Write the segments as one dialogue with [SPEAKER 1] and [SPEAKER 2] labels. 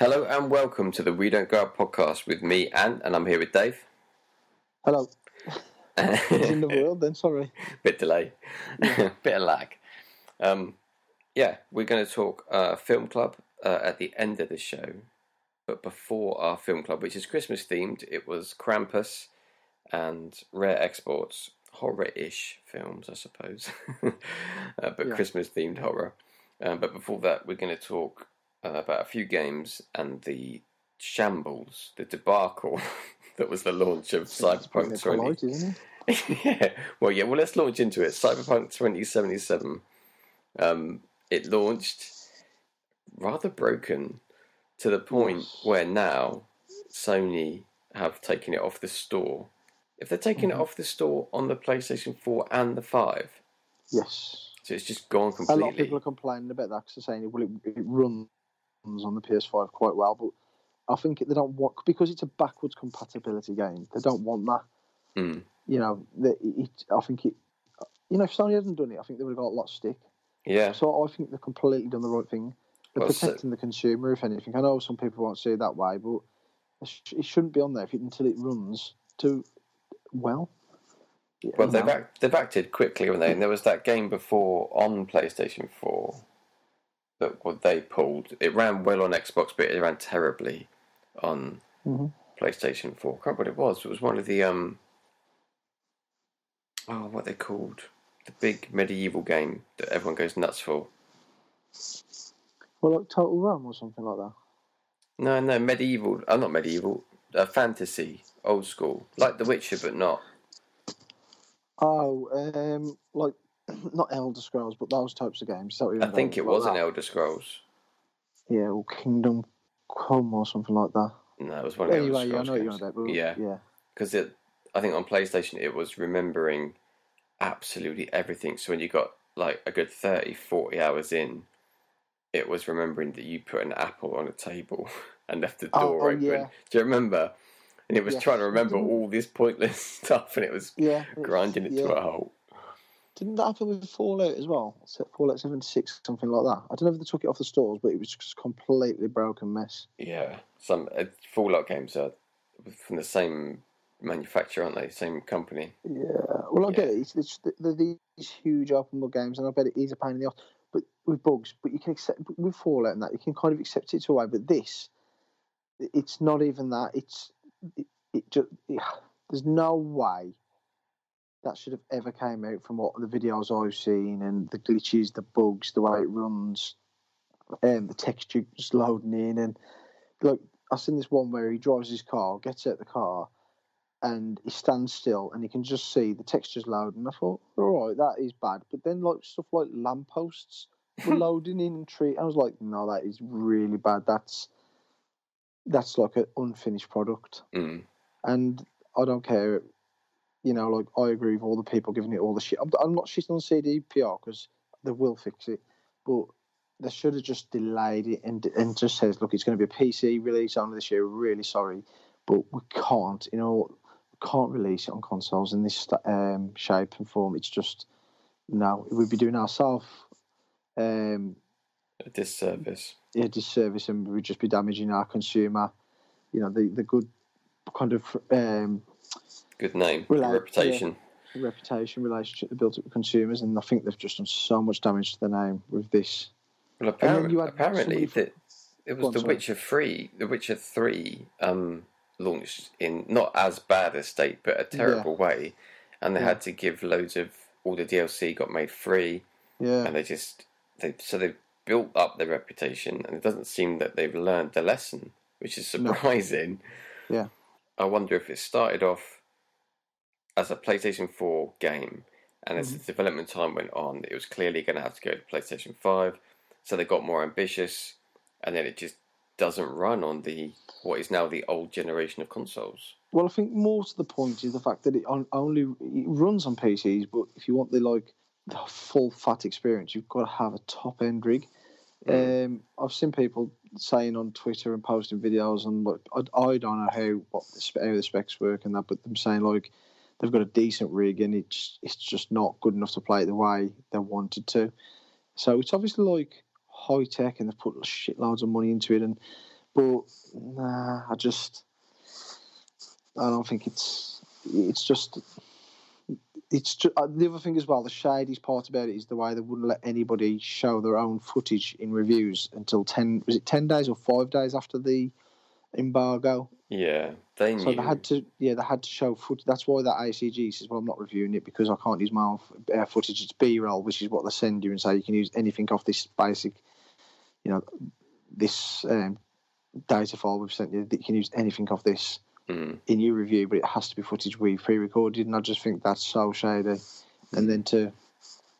[SPEAKER 1] Hello and welcome to the We Don't Go Out podcast with me, Ant, and I'm here with Dave.
[SPEAKER 2] Hello. In the world then, sorry.
[SPEAKER 1] Bit delay, bit of lag. Um, yeah, we're going to talk uh, film club uh, at the end of the show, but before our film club, which is Christmas themed, it was Krampus and Rare Exports, horror-ish films, I suppose, uh, but
[SPEAKER 2] Yeah.
[SPEAKER 1] Christmas themed horror. Um, but before that, we're going to talk uh, about a few games and the shambles, the debacle that was the launch of
[SPEAKER 2] It's
[SPEAKER 1] Cyberpunk 20.
[SPEAKER 2] polite, isn't it?
[SPEAKER 1] yeah. Well, yeah. Well, let's launch into it. Cyberpunk 2077. Um, it launched rather broken to the point where now Sony have taken it off the store. If they're taking
[SPEAKER 2] Mhm.
[SPEAKER 1] it off the store on the PlayStation 4 and the 5,
[SPEAKER 2] Yes.
[SPEAKER 1] so it's just gone completely.
[SPEAKER 2] A lot of people are complaining about that because they're saying well, it, it runs on the PS5 quite well, but I think they don't want because it's a backwards compatibility game. They don't want that.
[SPEAKER 1] Mm.
[SPEAKER 2] You know, the, it, I think it. You know, if Sony hadn't done it, I think they would have got a lot of stick.
[SPEAKER 1] Yeah.
[SPEAKER 2] So I think they've completely done the right thing. They're
[SPEAKER 1] Well, so-
[SPEAKER 2] protecting the consumer, if anything. I know some people won't see it that way, but it, shouldn't be on there if it, until it runs to well.
[SPEAKER 1] Well, they've, act, they've acted quickly, haven't they? And there was that game before on PlayStation 4 that what they pulled. It ran well on Xbox, but it ran terribly on
[SPEAKER 2] Mhm.
[SPEAKER 1] PlayStation 4. I can't remember what it was. It was one of the, um, oh, what they called? The big medieval game that everyone goes nuts for.
[SPEAKER 2] Well, like Total Realm or something like that.
[SPEAKER 1] No, no, medieval. Uh, not medieval. Uh, fantasy, old school, like The Witcher, but not.
[SPEAKER 2] Oh, um, like not Elder Scrolls, but those types of games. Is that what you're
[SPEAKER 1] I think it was
[SPEAKER 2] Like
[SPEAKER 1] an
[SPEAKER 2] that?
[SPEAKER 1] Elder Scrolls.
[SPEAKER 2] Yeah, or Kingdom Come or something like that.
[SPEAKER 1] No, it was one of the
[SPEAKER 2] Anyway,
[SPEAKER 1] Elder
[SPEAKER 2] yeah, I
[SPEAKER 1] Scrolls
[SPEAKER 2] know
[SPEAKER 1] games.
[SPEAKER 2] about.
[SPEAKER 1] Yeah.
[SPEAKER 2] yeah,
[SPEAKER 1] because it I think on PlayStation it was remembering absolutely everything. So when you got like a good 30, 40 hours in, it was remembering that you put an apple on a table and left the
[SPEAKER 2] Oh,
[SPEAKER 1] door
[SPEAKER 2] oh,
[SPEAKER 1] open.
[SPEAKER 2] yeah.
[SPEAKER 1] Do you remember? And it was
[SPEAKER 2] Yes.
[SPEAKER 1] trying to remember all this pointless stuff and it was
[SPEAKER 2] yeah. it-
[SPEAKER 1] grinding it
[SPEAKER 2] yeah.
[SPEAKER 1] to a halt.
[SPEAKER 2] Didn't that happen with Fallout as well? Fallout 76, something like that. I don't know if they took it off the stores, but it was just a completely broken mess.
[SPEAKER 1] Yeah, some uh, Fallout games are from the same manufacturer, aren't they? Same company.
[SPEAKER 2] Yeah, well, I
[SPEAKER 1] Yeah.
[SPEAKER 2] get it. It's, it's they're these huge open world games, and I bet it is a pain in the ass. But with bugs, but you can accept with Fallout and that you can kind of accept it away. But this, it's not even that. It's it, it just there's no way that should have ever came out from what the videos I've seen and the glitches, the bugs, the way it runs, and the texture just loading in and like I've seen this one where he drives his car, gets out the car, and he stands still, and you can just see the textures loading. I thought, all right, that is bad. But then like stuff like lampposts were loading in and tree. I was like, no, that is really bad. That's that's like an unfinished product,
[SPEAKER 1] Mm.
[SPEAKER 2] and I don't care. You know, like I agree with all the people giving it all the shit. I'm, I'm not shitting on CDPR because they will fix it, but they should have just delayed it and and just says, look, it's going to be a PC release only this year. Really sorry, but we can't. You know, we can't release it on consoles in this um, shape and form. It's just no. We'd be doing ourselves um,
[SPEAKER 1] A disservice.
[SPEAKER 2] a disservice, and we'd just be damaging our consumer. You know, the the good kind of um,
[SPEAKER 1] Good name,
[SPEAKER 2] Well,
[SPEAKER 1] good
[SPEAKER 2] I-
[SPEAKER 1] reputation.
[SPEAKER 2] reputation relationship they built up with consumers, and I think they've just done so much damage to the name with this.
[SPEAKER 1] Well, apparently, apparently that it was The. Witcher Three. The Witcher Three um, launched in not as bad a state, but a terrible way, and they
[SPEAKER 2] Yeah.
[SPEAKER 1] had to give loads of all the DLC got made free,
[SPEAKER 2] Yeah,
[SPEAKER 1] and they just they so they built up their reputation, and it doesn't seem that they've learned the lesson, which is
[SPEAKER 2] No.
[SPEAKER 1] surprising.
[SPEAKER 2] Yeah.
[SPEAKER 1] I wonder if it started off as a PlayStation Four game, and as
[SPEAKER 2] Mm-hmm.
[SPEAKER 1] the development time went on, it was clearly going to have to go to PlayStation Five. So they got more ambitious, and then it just doesn't run on the what is now the old generation of consoles.
[SPEAKER 2] Well, I think more to the point is the fact that it on, only it runs on PCs, but if you want the like the full fat experience, you've got to have a top end rig.
[SPEAKER 1] Mm.
[SPEAKER 2] Um, I've seen people saying on Twitter and posting videos, and like I, I don't know how what the, how the specs work and that, but them saying like they've got a decent rig and it's it's just not good enough to play it the way they wanted to. So it's obviously like high tech, and they've put shitloads of money into it, and But nah, I just I don't think it's it's just it's just, uh, the other thing as well. The shadiest part about it is the way they wouldn't let anybody show their own footage in reviews until ten was it ten days or five days after the embargo.
[SPEAKER 1] Yeah, they knew.
[SPEAKER 2] So they had to, yeah, they had to show footage. That's why that ACG says, "Well, I'm not reviewing it because I can't use my own uh, footage. It's B-roll, which is what they send you and say you can use anything off this basic, you know, this um, data file we've sent you. That you can use anything off this
[SPEAKER 1] Mm.
[SPEAKER 2] in your review, but it has to be footage we pre-recorded, and I just think that's so shady. And then to,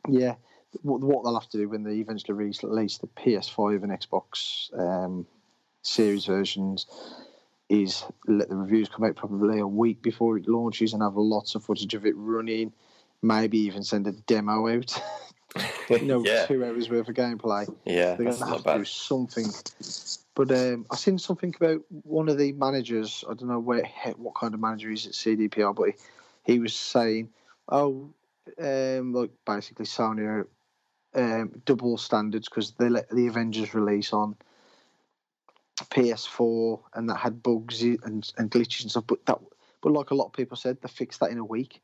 [SPEAKER 2] yeah, what, what they'll have to do when they eventually release the PS5 and Xbox um, Series versions is let the reviews come out probably a week before it launches and have lots of footage of it running. Maybe even send a demo out. you know,
[SPEAKER 1] yeah,
[SPEAKER 2] two hours worth of gameplay.
[SPEAKER 1] yeah,
[SPEAKER 2] They're going to have to do something. But um, I seen something about one of the managers. I don't know where what kind of manager he's at CDPR, but he, he was saying, "Oh, um, like basically Sony are um, double standards because they let the Avengers release on PS4 and that had bugs and, and glitches and stuff. But that, but like a lot of people said, they fixed that in a week.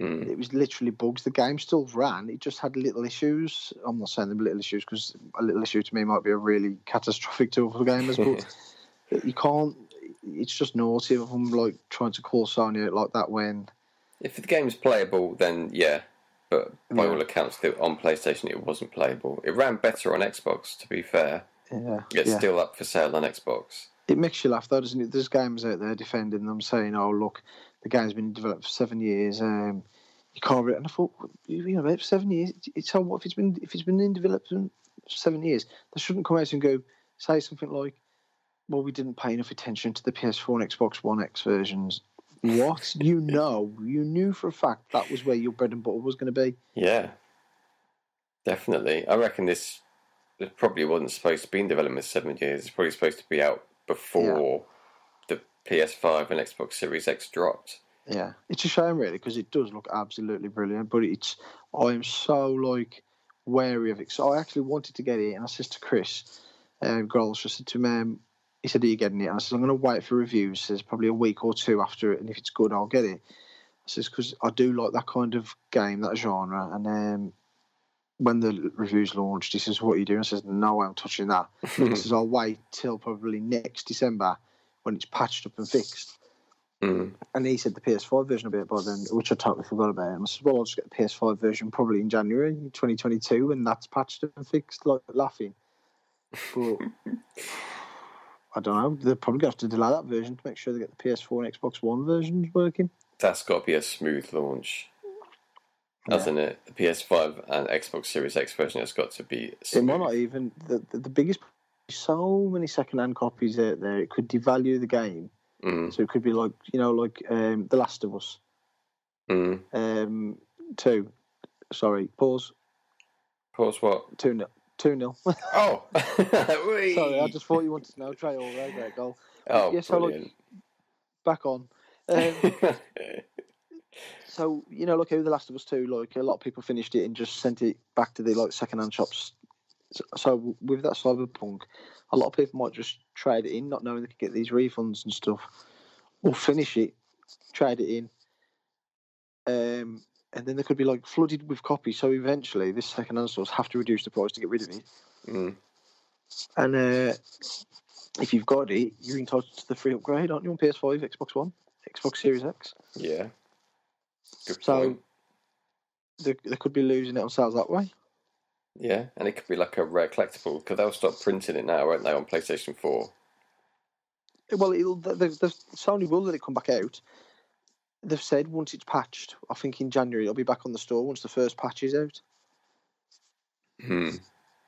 [SPEAKER 1] Mm.
[SPEAKER 2] It was literally bugs. The game still ran. It just had little issues. I'm not saying they were little issues because a little issue to me might be a really catastrophic tool for gamers, but you can't. It's just naughty of them like trying to call Sony out like that when
[SPEAKER 1] If the game's playable, then yeah. But by
[SPEAKER 2] Yeah.
[SPEAKER 1] all accounts, on PlayStation, it wasn't playable. It ran better on Xbox, to be fair.
[SPEAKER 2] Yeah,
[SPEAKER 1] It's
[SPEAKER 2] yeah.
[SPEAKER 1] still up for sale on Xbox.
[SPEAKER 2] It makes you laugh though, doesn't it? There's gamers out there defending them, saying, "Oh, look, the game's been developed for seven years. Um, you can't." Re-. And I thought, you know, seven years. It's so what if it's been if it's been in development for seven years? They shouldn't come out and go say something like, "Well, we didn't pay enough attention to the PS4 and Xbox One X versions." What you know, you knew for a fact that was where your bread and butter was going to be.
[SPEAKER 1] Yeah, definitely. I reckon this it probably wasn't supposed to be in development seven years. It's probably supposed to be out before the PS5 and Xbox Series X dropped.
[SPEAKER 2] Yeah, it's a shame really because it does look absolutely brilliant. But it's I am so like wary of it. So I actually wanted to get it, and I said to Chris, um, Grols, I said to him, um, he said, "Are you getting it?" And I said, "I'm going to wait for reviews. There's probably a week or two after it, and if it's good, I'll get it." I says because I do like that kind of game, that genre, and um, when the reviews launched, he says, "What are you doing?" I says, "No, I'm touching that." He says, "I'll wait till probably next December when it's patched up and fixed."
[SPEAKER 1] Mm.
[SPEAKER 2] And he said the PS5 version will be out by then, which I totally forgot about. And I said, well, I'll just get the PS5 version probably in January 2022, and that's patched up and fixed, like laughing. But I don't know. They're probably going to have to delay that version to make sure they get the PS4 and Xbox One versions working.
[SPEAKER 1] That's got to be a smooth launch, hasn't it? The PS5 and Xbox Series X version has got to be
[SPEAKER 2] It might not even. The, the, the biggest. So many second-hand copies out there. It could devalue the game.
[SPEAKER 1] Mm.
[SPEAKER 2] So it could be like you know, like um, The Last of Us
[SPEAKER 1] Mm.
[SPEAKER 2] um, two. Sorry, pause.
[SPEAKER 1] Pause what?
[SPEAKER 2] Two nil. Two nil.
[SPEAKER 1] Oh!
[SPEAKER 2] Sorry, I just thought you wanted to know. Trey Albright, great goal.
[SPEAKER 1] Oh,
[SPEAKER 2] Yeah, so, like. Back on. Um, so you know, like how The Last of Us Two, like a lot of people finished it and just sent it back to the like second-hand shops. So, so with that Cyberpunk, a lot of people might just trade it in, not knowing they could get these refunds and stuff, or finish it, trade it in, um, and then they could be like flooded with copies. So eventually, this second-hand stores have to reduce the price to get rid of it.
[SPEAKER 1] mm.
[SPEAKER 2] And uh, if you've got it, you're entitled to the free upgrade, aren't you, on PS5, Xbox One, Xbox Series X?
[SPEAKER 1] Yeah. Good
[SPEAKER 2] So
[SPEAKER 1] point.
[SPEAKER 2] they, they could be losing it on sales that way.
[SPEAKER 1] Yeah, and it could be like a rare collectible because they'll stop printing it now, won't they, on PlayStation 4?
[SPEAKER 2] Well, it'll, the, the, the Sony will let it come back out. They've said once it's patched, I think in January it'll be back on the store once the first patch is out.
[SPEAKER 1] Hmm.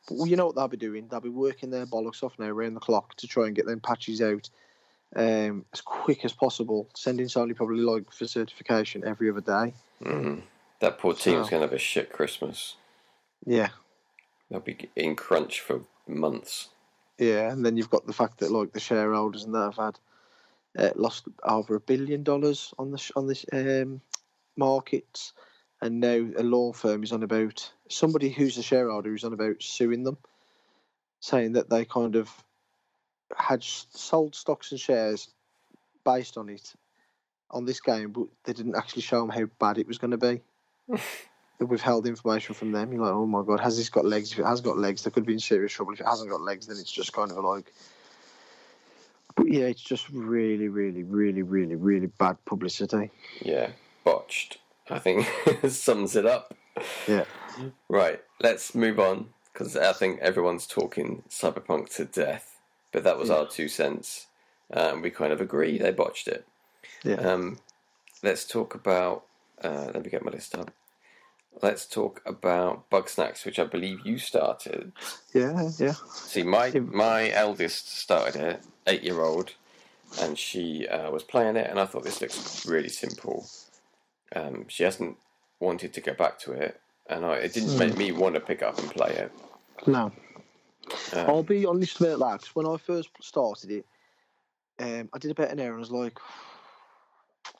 [SPEAKER 2] But well, you know what they'll be doing? They'll be working their bollocks off now around the clock to try and get them patches out um, as quick as possible. Sending Sony probably like for certification every other day.
[SPEAKER 1] Mm. That poor team's
[SPEAKER 2] So-
[SPEAKER 1] going to have a shit Christmas.
[SPEAKER 2] Yeah,
[SPEAKER 1] They'll be in crunch for months.
[SPEAKER 2] Yeah, and then you've got the fact that like the shareholders and that have had uh, lost over a billion dollars on the sh- on this um, markets, and now a law firm is on about somebody who's a shareholder who's on about suing them, saying that they kind of had sold stocks and shares based on it on this game, but they didn't actually show them how bad it was going to be. they withheld information from them. You're like, oh my god, has this got legs? If it has got legs, they could be in serious trouble. If it hasn't got legs, then it's just kind of like. But yeah, it's just really, really, really, really, really bad publicity.
[SPEAKER 1] Yeah, botched. I think sums it up.
[SPEAKER 2] Yeah.
[SPEAKER 1] Right, let's move on because I think everyone's talking Cyberpunk to death. But that was
[SPEAKER 2] Yeah.
[SPEAKER 1] our two cents, uh, and we kind of agree they botched it.
[SPEAKER 2] Yeah.
[SPEAKER 1] Um, let's talk about. Uh, let me get my list up. Let's talk about Bugsnax, which I believe you started.
[SPEAKER 2] yeah, yeah.
[SPEAKER 1] See, my my eldest started it, eight year old, and she uh, was playing it, and I thought this looks really simple. Um, she hasn't wanted to go back to it, and I, it didn't make me want to pick up and play it.
[SPEAKER 2] No.
[SPEAKER 1] Um,
[SPEAKER 2] I'll be honest with about that. when I first started it, um, I did a bit of error and I was like, I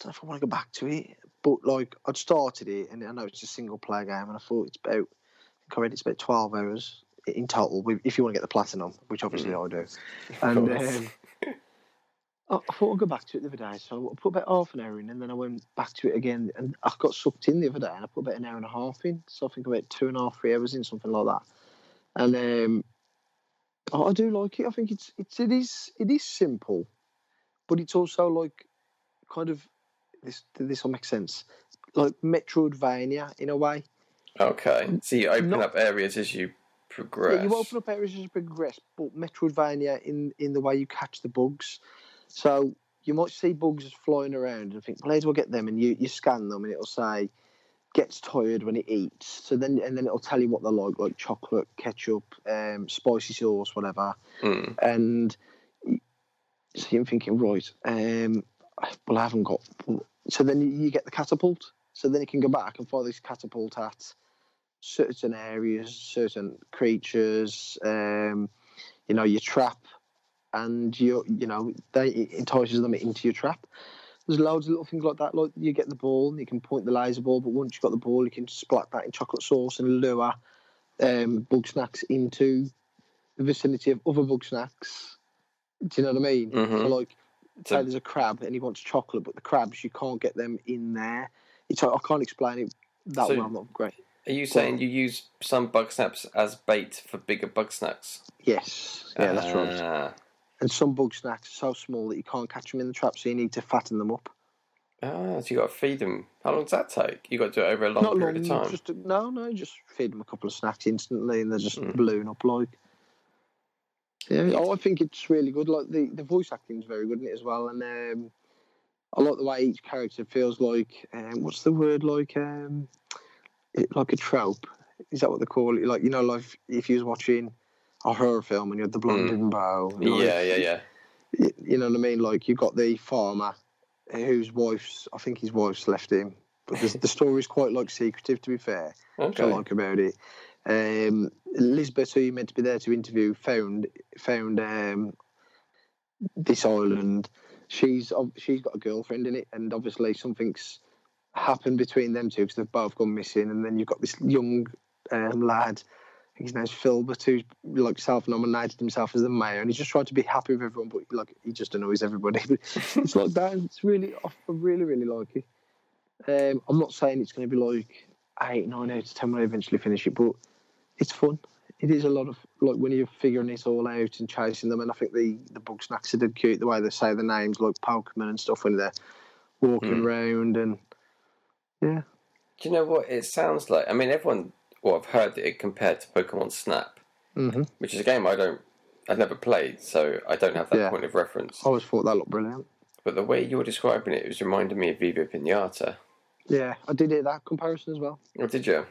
[SPEAKER 2] don't know if I want to go back to it. But like, I'd started it and I know it's a single player game, and I thought it's about, I think I read it's about 12 hours in total if you want to get the platinum, which obviously I do. And um, I thought I'd go back to it the other day, so I put about half an hour in, and then I went back to it again, and I got sucked in the other day, and I put about an hour and a half in, so I think about two and a half, three hours in, something like that. And um, I, I do like it. I think it's it's it is it is simple, but it's also like kind of this this will make sense, like Metroidvania in a way.
[SPEAKER 1] okay, so you open
[SPEAKER 2] not-
[SPEAKER 1] up areas as you progress.
[SPEAKER 2] Yeah, you open up areas as you progress, but Metroidvania in in the way you catch the bugs. So you might see bugs flying around and think, well, how do I get them? And you, you scan them and it'll say gets tired when it eats. So then and then it'll tell you what they're like, like chocolate, ketchup, um, spicy sauce, whatever.
[SPEAKER 1] Mm.
[SPEAKER 2] And so you're thinking, right, um, well, I haven't got. So then you- get the catapult. So then you can go back and fire this catapult at certain areas, certain creatures. Um, you know, your trap, and you you know they it entices them into your trap. There's loads of little things like that. Like you get the ball, and you can point the laser ball, but once you've got the ball, you can splat that in chocolate sauce and lure um, bug snacks into the vicinity of other bug snacks. Do you know what I mean?
[SPEAKER 1] Mhm.
[SPEAKER 2] So like, say there's a crab and he wants chocolate, but the crabs you can't get them in there. It's I can't explain it that
[SPEAKER 1] So-
[SPEAKER 2] well. I'm not great.
[SPEAKER 1] Are you saying you use some bug snaps as bait for bigger bug snacks?
[SPEAKER 2] Yes, yeah, that's right. And some bug snacks are so small that you can't catch them in the trap, so you need to fatten them up.
[SPEAKER 1] Ah, so you got to feed them. How long does that take? You got to do it over a long
[SPEAKER 2] Not
[SPEAKER 1] period
[SPEAKER 2] long,
[SPEAKER 1] of time.
[SPEAKER 2] just no, no, just feed them a couple of snacks instantly, and they're just
[SPEAKER 1] Mm.
[SPEAKER 2] balloon up like. Yeah, oh, I think it's really good. Like the, the voice acting is very good in it as well, and um, I like the way each character feels like. Um, what's the word like? Um, it, like a trope. Is that what they call it? Like you know, like if you was watching a horror film and you had the blonde
[SPEAKER 1] Mm.
[SPEAKER 2] and bow. you know,
[SPEAKER 1] Yeah, yeah, yeah.
[SPEAKER 2] you know what I mean? Like you got the farmer whose wife's, I think his wife's left him, but the, the story's quite like secretive. To be fair, which I
[SPEAKER 1] Okay.
[SPEAKER 2] like about it. Um, Lizbert, who you meant to be there to interview, found found um, this island. She's she's got a girlfriend in it, and obviously something's happened between them two because they've both gone missing. And then you've got this young um, lad. I think his name's Philbert, who's like self-nominated himself as the mayor, and he's just trying to be happy with everyone, but like he just annoys everybody. But it's like that. It's really, I really, really like it. Um, I'm not saying it's going to be like eight, nine out of ten when I eventually finish it, but it's fun. It is a lot of like when you're figuring it all out and chasing them, and I think the the bug snacks are dead cute the way they say the names like Pokemon and stuff when they're walking
[SPEAKER 1] Mm.
[SPEAKER 2] around and yeah,
[SPEAKER 1] Do you know what it sounds like? I mean, everyone, well, I've heard it compared to Pokemon Snap,
[SPEAKER 2] mm-hmm.
[SPEAKER 1] which is a game I don't, I've never played, so I don't have that
[SPEAKER 2] Yeah.
[SPEAKER 1] point of reference.
[SPEAKER 2] I always thought that looked brilliant.
[SPEAKER 1] But the way you were describing it, it was reminding me of Viva Pinata.
[SPEAKER 2] Yeah, I did hear that comparison as well.
[SPEAKER 1] Or did you?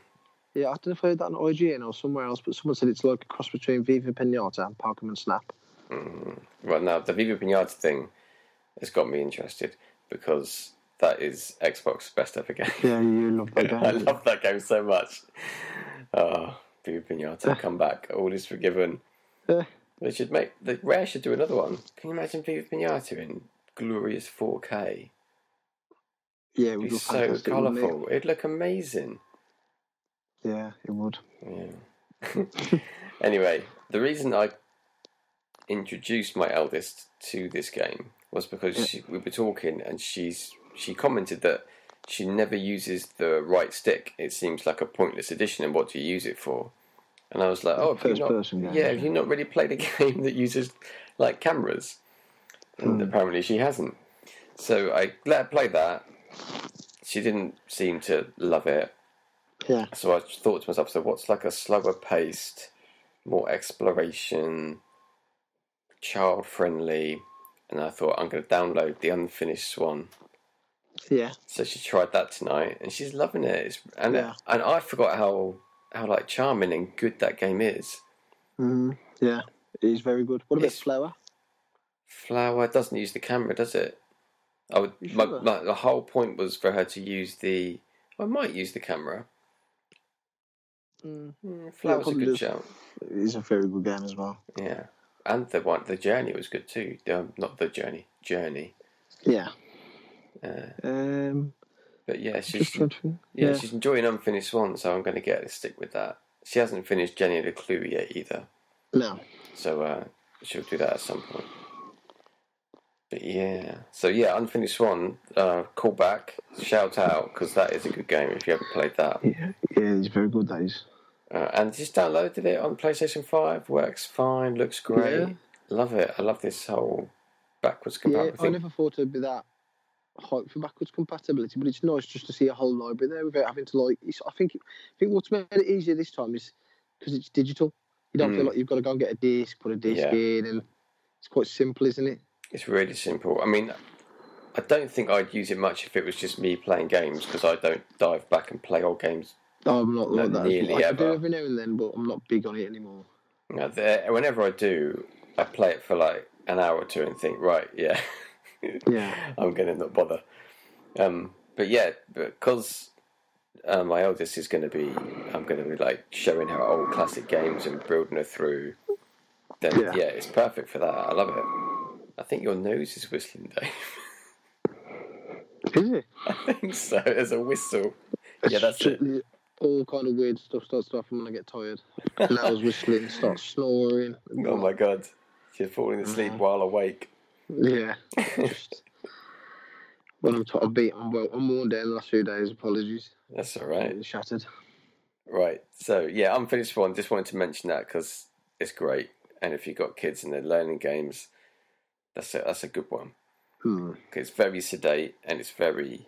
[SPEAKER 2] Yeah, I don't know if I heard that on IGN or somewhere else, but someone said it's like a cross between Viva Pinata and Pokemon Snap.
[SPEAKER 1] Mm. Well, now the Viva Pinata thing has got me interested because that is Xbox best ever game.
[SPEAKER 2] Yeah, you love that game.
[SPEAKER 1] I love that game so much. Oh, Viva Pinata, come back. All is forgiven.
[SPEAKER 2] Yeah.
[SPEAKER 1] They should make the Rare should do another one. Can you imagine Viva Pinata in glorious 4K?
[SPEAKER 2] Yeah, it
[SPEAKER 1] It'd be so
[SPEAKER 2] wouldn't it?
[SPEAKER 1] colourful. It'd look amazing.
[SPEAKER 2] Yeah, it would.
[SPEAKER 1] Yeah. anyway, the reason I introduced my eldest to this game was because she, we were talking, and she's she commented that she never uses the right stick. It seems like a pointless addition, and what do you use it for? And I was like, oh,
[SPEAKER 2] First
[SPEAKER 1] not,
[SPEAKER 2] person game,
[SPEAKER 1] yeah,
[SPEAKER 2] yeah.
[SPEAKER 1] have you not really played a game that uses like cameras? And
[SPEAKER 2] Hmm.
[SPEAKER 1] apparently she hasn't. So I let her play that. She didn't seem to love it.
[SPEAKER 2] Yeah.
[SPEAKER 1] So I thought to myself, so what's like a slower paced, more exploration, child friendly? And I thought I'm going to download the Unfinished Swan.
[SPEAKER 2] Yeah.
[SPEAKER 1] So she tried that tonight, and she's loving it. It's, and
[SPEAKER 2] Yeah.
[SPEAKER 1] and I forgot how how like charming and good that game is.
[SPEAKER 2] Mm, yeah. It is very good. What about
[SPEAKER 1] It's-
[SPEAKER 2] Flower?
[SPEAKER 1] Flower doesn't use the camera, does it? I would. My,
[SPEAKER 2] sure?
[SPEAKER 1] my, the whole point was for her to use the. I might use the camera.
[SPEAKER 2] Mm.
[SPEAKER 1] Mm, Flower's a good shout.
[SPEAKER 2] It is a very good game as well.
[SPEAKER 1] Yeah, and the one, the journey was good too. Um, not the journey, journey.
[SPEAKER 2] Yeah.
[SPEAKER 1] Uh,
[SPEAKER 2] Um,
[SPEAKER 1] but yeah, she's yeah,
[SPEAKER 2] Yeah.
[SPEAKER 1] she's enjoying Unfinished Swan, so I'm going to get to stick with that. She hasn't finished Jenny the Clue yet either,
[SPEAKER 2] No.
[SPEAKER 1] so uh, she'll do that at some point. But yeah, so yeah, Unfinished Swan, uh, call back, shout out because that is a good game if you haven't played that.
[SPEAKER 2] Yeah. Yeah, it's very good. That is.
[SPEAKER 1] Uh, and just downloaded it on PlayStation Five. Works fine. Looks great.
[SPEAKER 2] Yeah.
[SPEAKER 1] Love it. I love this whole backwards
[SPEAKER 2] Yeah,
[SPEAKER 1] compatibility.
[SPEAKER 2] I never thought it'd be that hype for backwards compatibility, but it's nice just to see a whole library there without having to like. It's, I think I think what's made it easier this time is because it's digital. You don't feel
[SPEAKER 1] Mm.
[SPEAKER 2] like you've got to go and get a disc, put a disc
[SPEAKER 1] Yeah.
[SPEAKER 2] in, and it's quite simple, isn't it?
[SPEAKER 1] It's really simple. I mean, I don't think I'd use it much if it was just me playing games because I don't dive back and play old games.
[SPEAKER 2] Oh, I'm not like that.
[SPEAKER 1] nearly
[SPEAKER 2] I, I do every now and then, but I'm not big on it anymore.
[SPEAKER 1] There- whenever I do, I play it for like an hour or two and think, right, yeah,
[SPEAKER 2] Yeah.
[SPEAKER 1] I'm going to not bother. Um, but yeah, because uh, my eldest is going to be, I'm going to be like showing her old classic games and building her through. Then yeah.
[SPEAKER 2] Yeah.
[SPEAKER 1] it's perfect for that. I love it. I think your nose is whistling, Dave.
[SPEAKER 2] Is it?
[SPEAKER 1] I think so. There's a whistle. Yeah,
[SPEAKER 2] It's
[SPEAKER 1] that's it.
[SPEAKER 2] All kind of weird stuff starts to happen when I get tired. Nails whistling, start snoring.
[SPEAKER 1] Oh my god, she's falling asleep
[SPEAKER 2] Mhm.
[SPEAKER 1] while awake.
[SPEAKER 2] Yeah. Just when I'm, t- I'm beat, I'm, well, I'm worn down the last few days. Apologies.
[SPEAKER 1] That's all right.
[SPEAKER 2] It's shattered.
[SPEAKER 1] Right. So yeah, I'm finished unfinished one. Just wanted to mention that because it's great, and if you've got kids and they're learning games, that's a that's a good one.
[SPEAKER 2] Hmm.
[SPEAKER 1] It's very sedate and it's very.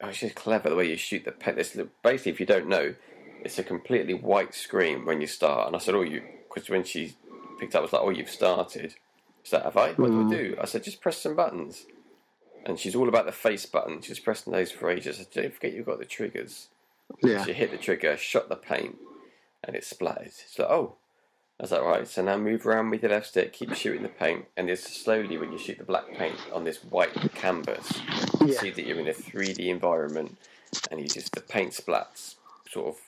[SPEAKER 1] Oh, it's just clever the way you shoot the pet. This basically, if you don't know, it's a completely white screen when you start. And I said, "Oh, you," because when she picked up, I was like, "Oh, you've started." She's like, "Have I? What do I hmm. do?" I said, "Just press some buttons." And she's all about the face button. She's pressing those for ages. I said, "Don't forget you've got the triggers."
[SPEAKER 2] Yeah.
[SPEAKER 1] She hit the trigger, shot the paint, and it splattered. She's like, "Oh." I was like, right, so now move around with the left stick, keep shooting the paint, and it's slowly when you shoot the black paint on this white canvas, you
[SPEAKER 2] Yeah.
[SPEAKER 1] see that you're in a 3D environment, and you just the paint splats sort of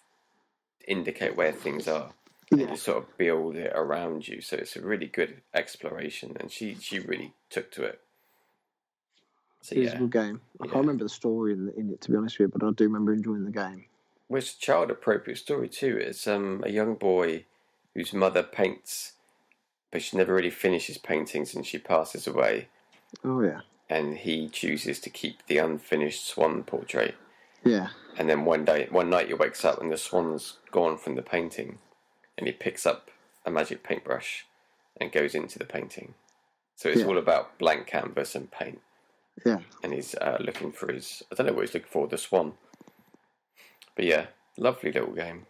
[SPEAKER 1] indicate where things are, and
[SPEAKER 2] Yeah.
[SPEAKER 1] you sort of build it around you. So it's a really good exploration, and she she really took to it. So
[SPEAKER 2] It a
[SPEAKER 1] yeah,
[SPEAKER 2] good game. I
[SPEAKER 1] Yeah.
[SPEAKER 2] can't remember the story in, in it, to be honest with you, but I do remember enjoying the game.
[SPEAKER 1] well, it's a child appropriate story too. It's um a young boy whose mother paints, but she never really finishes paintings, and she passes away.
[SPEAKER 2] Oh, yeah.
[SPEAKER 1] and he chooses to keep the unfinished swan portrait.
[SPEAKER 2] Yeah.
[SPEAKER 1] And then one day, one night, he wakes up and the swan's gone from the painting, and he picks up a magic paintbrush and goes into the painting. So it's
[SPEAKER 2] Yeah.
[SPEAKER 1] all about blank canvas and paint,
[SPEAKER 2] Yeah.
[SPEAKER 1] and he's uh, looking for his. I don't know what he's looking for, the swan. But yeah, lovely little game.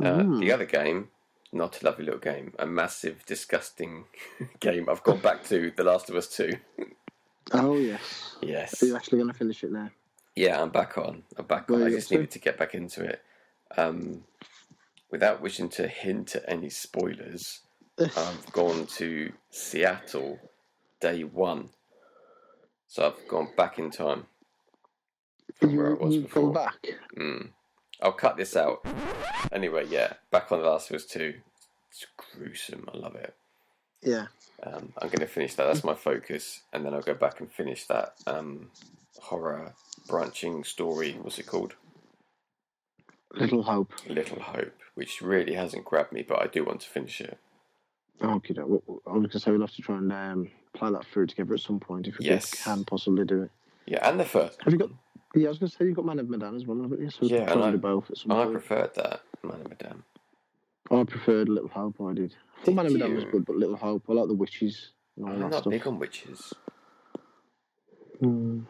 [SPEAKER 1] Uh,
[SPEAKER 2] Mm.
[SPEAKER 1] The other game, not a lovely little game, a massive, disgusting game. I've gone back to The Last of Us Two.
[SPEAKER 2] Oh, yes.
[SPEAKER 1] Yes.
[SPEAKER 2] Are you actually going to finish it now?
[SPEAKER 1] Yeah, I'm back on. I'm back on. I just
[SPEAKER 2] up to?
[SPEAKER 1] needed to get back into it. Um, without wishing to hint at any spoilers, I've gone to Seattle day one. So I've gone back in time from where I
[SPEAKER 2] you,
[SPEAKER 1] was before.
[SPEAKER 2] back.
[SPEAKER 1] Mm. I'll cut this out. Anyway, yeah, back on The Last of Us 2. It's gruesome. I love it.
[SPEAKER 2] Yeah.
[SPEAKER 1] Um, I'm going to finish that. That's my focus, and then I'll go back and finish that um, horror branching story. What's it called?
[SPEAKER 2] Little Hope.
[SPEAKER 1] Little Hope, which really hasn't grabbed me, but I do want to finish it.
[SPEAKER 2] Okay, I was going to say we'll have to try and um, play that through together at some point if we
[SPEAKER 1] Yes.
[SPEAKER 2] can possibly do it.
[SPEAKER 1] Yeah, and the first.
[SPEAKER 2] Have you got? Yeah, I was going to say you've got Man of Medan as well, haven't you? So
[SPEAKER 1] Yeah, and I-
[SPEAKER 2] both at some
[SPEAKER 1] I
[SPEAKER 2] point.
[SPEAKER 1] preferred that, Man of Medan.
[SPEAKER 2] I preferred Little Hope. I did. I thought Man of Medan was good, but Little Hope. I like the witches and all
[SPEAKER 1] I'm
[SPEAKER 2] that
[SPEAKER 1] not
[SPEAKER 2] stuff.
[SPEAKER 1] big on witches.
[SPEAKER 2] Mm.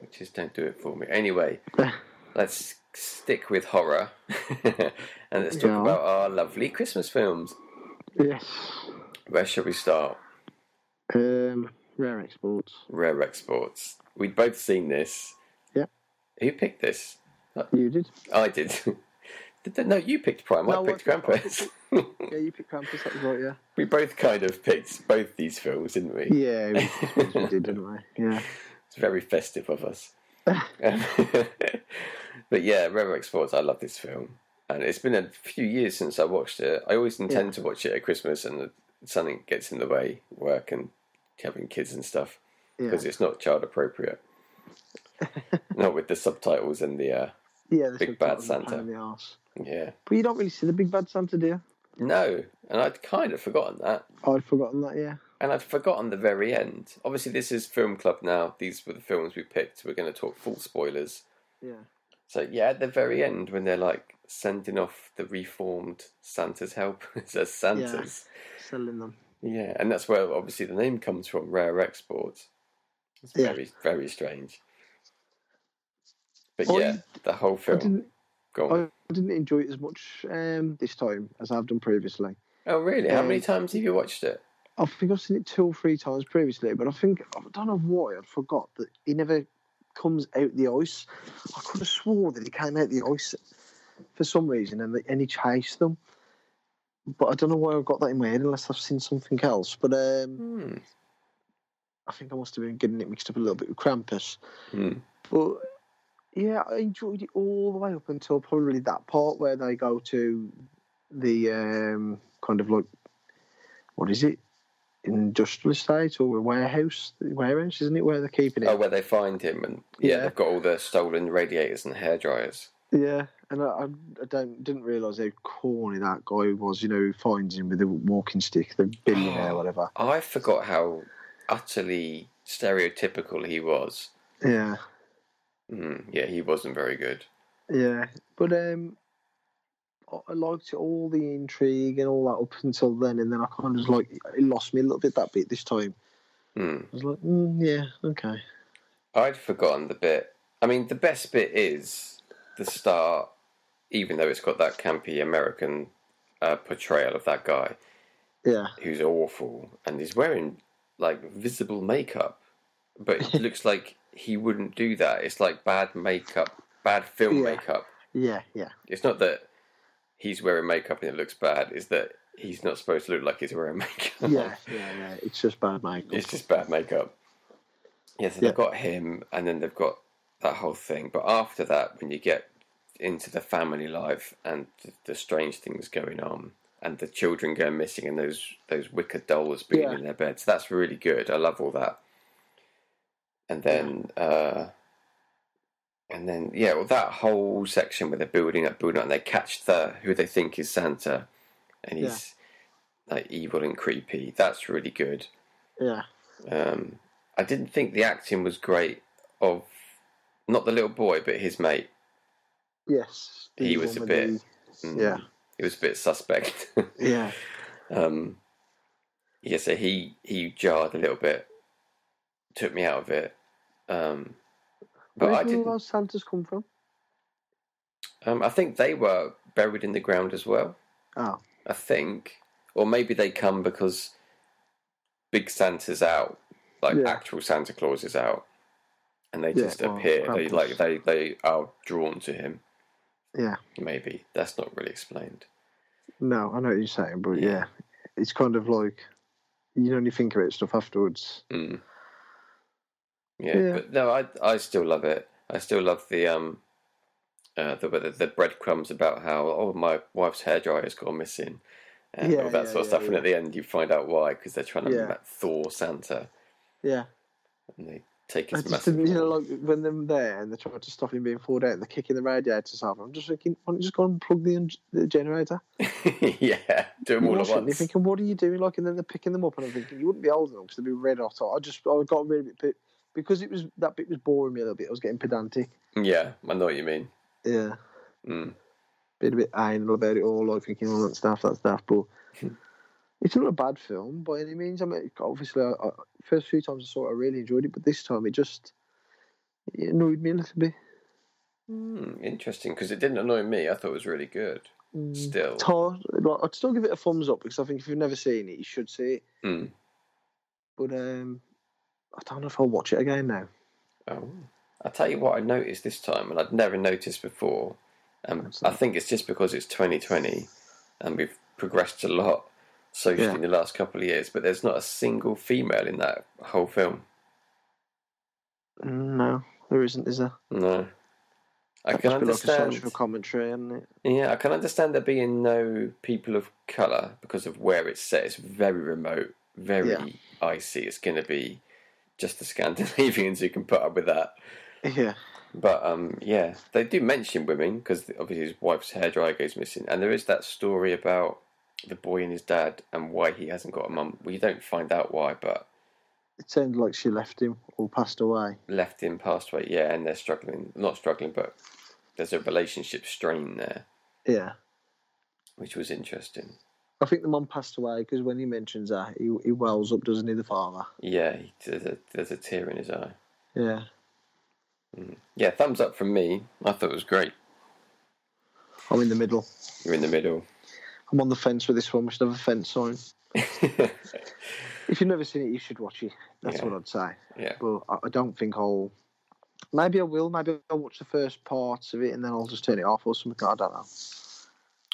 [SPEAKER 1] Witches don't do it for me. Anyway, let's stick with horror and let's talk
[SPEAKER 2] Yeah.
[SPEAKER 1] about our lovely Christmas films.
[SPEAKER 2] yes.
[SPEAKER 1] Where shall we start?
[SPEAKER 2] Um, rare exports.
[SPEAKER 1] Rare Exports. We'd both seen this.
[SPEAKER 2] Yeah.
[SPEAKER 1] Who picked this?
[SPEAKER 2] You did.
[SPEAKER 1] I did. did no, you picked Prime. I
[SPEAKER 2] No, I
[SPEAKER 1] picked
[SPEAKER 2] picked- I
[SPEAKER 1] Krampus.
[SPEAKER 2] Yeah, you picked Krampus. That was right. Yeah.
[SPEAKER 1] we both kind of picked both these films, didn't we?
[SPEAKER 2] Yeah, we, we did, didn't we? Yeah.
[SPEAKER 1] It's very festive of us. But yeah, Rare Exports, I love this film. And it's been a few years since I watched it. I always intend to watch it at Christmas and something gets in the way, work and having kids and stuff,
[SPEAKER 2] Yeah.
[SPEAKER 1] because it's not child appropriate. not with the subtitles and the, uh,
[SPEAKER 2] Yeah. the
[SPEAKER 1] Big Bad
[SPEAKER 2] subtitles are a pain
[SPEAKER 1] Santa. yeah.
[SPEAKER 2] But you don't really see the Big Bad Santa, do you?
[SPEAKER 1] No, and I'd kind of forgotten that.
[SPEAKER 2] I'd forgotten that. Yeah.
[SPEAKER 1] And I'd forgotten the very end. Obviously, this is Film Club now. These were the films we picked. We're going to talk full spoilers.
[SPEAKER 2] Yeah.
[SPEAKER 1] So yeah, at the very end when they're like sending off the reformed Santa's helpers as Santas.
[SPEAKER 2] Selling them.
[SPEAKER 1] Yeah. and that's where obviously the name comes from, Rare Exports. It's
[SPEAKER 2] Yeah.
[SPEAKER 1] very very strange. But
[SPEAKER 2] I-
[SPEAKER 1] yeah, the whole
[SPEAKER 2] I
[SPEAKER 1] film.
[SPEAKER 2] didn't.
[SPEAKER 1] Go on.
[SPEAKER 2] I didn't enjoy it as much um, this time as I've done previously.
[SPEAKER 1] oh really? How
[SPEAKER 2] um,
[SPEAKER 1] many times have you watched it?
[SPEAKER 2] I think I've seen it two or three times previously, but I think I don't know why I forgot that he never comes out the ice. I could have swore that he came out the ice for some reason, and, and he chased them. But I don't know why I've got that in my head, unless I've seen something else. But um,
[SPEAKER 1] Hmm.
[SPEAKER 2] I think I must have been getting it mixed up a little bit with Krampus.
[SPEAKER 1] Hmm.
[SPEAKER 2] But yeah, I enjoyed it all the way up until probably that part where they go to the um, kind of like what is it, industrial estate or a warehouse? Warehouse, isn't it, where they're keeping it?
[SPEAKER 1] Oh, where they find him and yeah,
[SPEAKER 2] Yeah.
[SPEAKER 1] they've got all the stolen radiators and hair dryers.
[SPEAKER 2] Yeah, and I, I, don't didn't realise how corny that guy was. You know, who finds him with the walking stick, the billionaire, whatever.
[SPEAKER 1] I forgot how utterly stereotypical he was.
[SPEAKER 2] Yeah,
[SPEAKER 1] Mm, yeah, he wasn't very good.
[SPEAKER 2] yeah, but um, I- liked all the intrigue and all that up until then, and then I kind of was like, it lost me a little bit that bit this time.
[SPEAKER 1] Mm.
[SPEAKER 2] I was like, mm, yeah, okay,
[SPEAKER 1] I'd forgotten the bit. I mean, the best bit is the start, even though it's got that campy American uh, portrayal of that guy
[SPEAKER 2] yeah,
[SPEAKER 1] who's awful and he's wearing like visible makeup, but it looks like he wouldn't do that. It's like bad makeup, bad film
[SPEAKER 2] Yeah.
[SPEAKER 1] makeup.
[SPEAKER 2] yeah, yeah,
[SPEAKER 1] It's not that he's wearing makeup and it looks bad. is that he's not supposed to look like he's wearing makeup.
[SPEAKER 2] yeah, yeah, yeah. It's just bad makeup.
[SPEAKER 1] It's just bad makeup. Yeah, so
[SPEAKER 2] Yeah.
[SPEAKER 1] they've got him, and then they've got that whole thing. But after that, when you get into the family life and the, the strange things going on, and the children going missing, and those those wicked dolls being
[SPEAKER 2] Yeah.
[SPEAKER 1] in their beds, that's really good. I love all that. And then, uh, and then, yeah, well, that whole section where they're building up, building up, and they catch the who they think is Santa, and he's like evil and creepy. That's really good.
[SPEAKER 2] yeah,
[SPEAKER 1] Um, I didn't think the acting was great of not the little boy, but his mate.
[SPEAKER 2] yes.
[SPEAKER 1] He was a bit- Mm,
[SPEAKER 2] Yeah.
[SPEAKER 1] he was a bit suspect.
[SPEAKER 2] yeah,
[SPEAKER 1] um, yeah, so he he jarred a little bit, took me out of it. Um,
[SPEAKER 2] Where do all those Santas come from?
[SPEAKER 1] Um, I think they were buried in the ground as well.
[SPEAKER 2] Oh,
[SPEAKER 1] I think, or maybe they come because Big Santa's out, like
[SPEAKER 2] Yeah.
[SPEAKER 1] actual Santa Claus is out, and they just
[SPEAKER 2] well,
[SPEAKER 1] appear. They like they they are drawn to him.
[SPEAKER 2] yeah.
[SPEAKER 1] Maybe that's not really explained.
[SPEAKER 2] No, I know what you're saying, but
[SPEAKER 1] Yeah.
[SPEAKER 2] yeah, it's kind of like you only think about stuff afterwards.
[SPEAKER 1] Mm. Yeah,
[SPEAKER 2] Yeah.
[SPEAKER 1] but no, I I still love it. I still love the um, uh, the the, the breadcrumbs about how oh my wife's hairdryer's gone missing, and
[SPEAKER 2] Yeah,
[SPEAKER 1] all that
[SPEAKER 2] yeah,
[SPEAKER 1] sort of stuff. And at the end, you find out why because they're trying to thaw Santa,
[SPEAKER 2] Yeah,
[SPEAKER 1] and they take
[SPEAKER 2] I
[SPEAKER 1] his
[SPEAKER 2] just didn't, you know, like when they're there and they're trying to stop him being pulled out and they're kicking the radiators off. I'm just thinking, why don't you just go and plug the, the generator?
[SPEAKER 1] yeah, do them all at
[SPEAKER 2] and You're thinking, what are you doing? Like, and then they're picking them up, and I'm thinking, you wouldn't be old enough because they'd be red hot. I just, I got really bit because it was that bit was boring me a little bit. I was getting pedantic.
[SPEAKER 1] Yeah, I know what you mean.
[SPEAKER 2] Yeah,
[SPEAKER 1] Mm.
[SPEAKER 2] being a bit anal about it all, like thinking all that stuff, that stuff. But it's not a bad film by any means. I mean, obviously, I, I, first few times I saw it, I really enjoyed it, but this time it just it annoyed me a little bit.
[SPEAKER 1] Mm, interesting, because it didn't annoy me. I thought it was really good.
[SPEAKER 2] Mm.
[SPEAKER 1] Still,
[SPEAKER 2] It's hard. Like, I'd still give it a thumbs up because I think if you've never seen it, you should see it.
[SPEAKER 1] Mm.
[SPEAKER 2] But um, I don't know if I'll watch it again now.
[SPEAKER 1] Oh. I'll tell you what I noticed this time, and I'd never noticed before. Um, I think it's just because it's 2020 and we've progressed a lot socially
[SPEAKER 2] Yeah.
[SPEAKER 1] in the last couple of years, but there's not a single female in that whole film.
[SPEAKER 2] No, there isn't, is there?
[SPEAKER 1] No. I
[SPEAKER 2] That
[SPEAKER 1] can
[SPEAKER 2] be like a
[SPEAKER 1] understand.
[SPEAKER 2] social commentary, isn't it?
[SPEAKER 1] Yeah, I can understand there being no people of colour because of where it's set. It's very remote, very
[SPEAKER 2] Yeah.
[SPEAKER 1] icy. It's going to be just the Scandinavians who can put up with that.
[SPEAKER 2] Yeah.
[SPEAKER 1] But um, yeah, they do mention women because obviously his wife's hairdryer goes missing, and there is that story about the boy and his dad and why he hasn't got a mum. We don't find out why, but
[SPEAKER 2] It sounds like she left him or passed away.
[SPEAKER 1] left him passed away. Yeah, and they're struggling, not struggling, but there's a relationship strain there,
[SPEAKER 2] Yeah.
[SPEAKER 1] which was interesting.
[SPEAKER 2] I think the mum passed away because when he mentions that, he, he wells up, doesn't he, the father?
[SPEAKER 1] Yeah, he, there's a there's a tear in his eye.
[SPEAKER 2] Yeah. Mm.
[SPEAKER 1] Yeah, thumbs up from me. I thought it was great.
[SPEAKER 2] I'm in the middle.
[SPEAKER 1] You're in the middle.
[SPEAKER 2] I'm on the fence with this one. We should have a fence sign. If you've never seen it, you should watch it. That's
[SPEAKER 1] Yeah.
[SPEAKER 2] what I'd say.
[SPEAKER 1] yeah,
[SPEAKER 2] But I, I don't think I'll. Maybe I will. Maybe I'll watch the first parts of it and then I'll just turn it off or something. I don't know.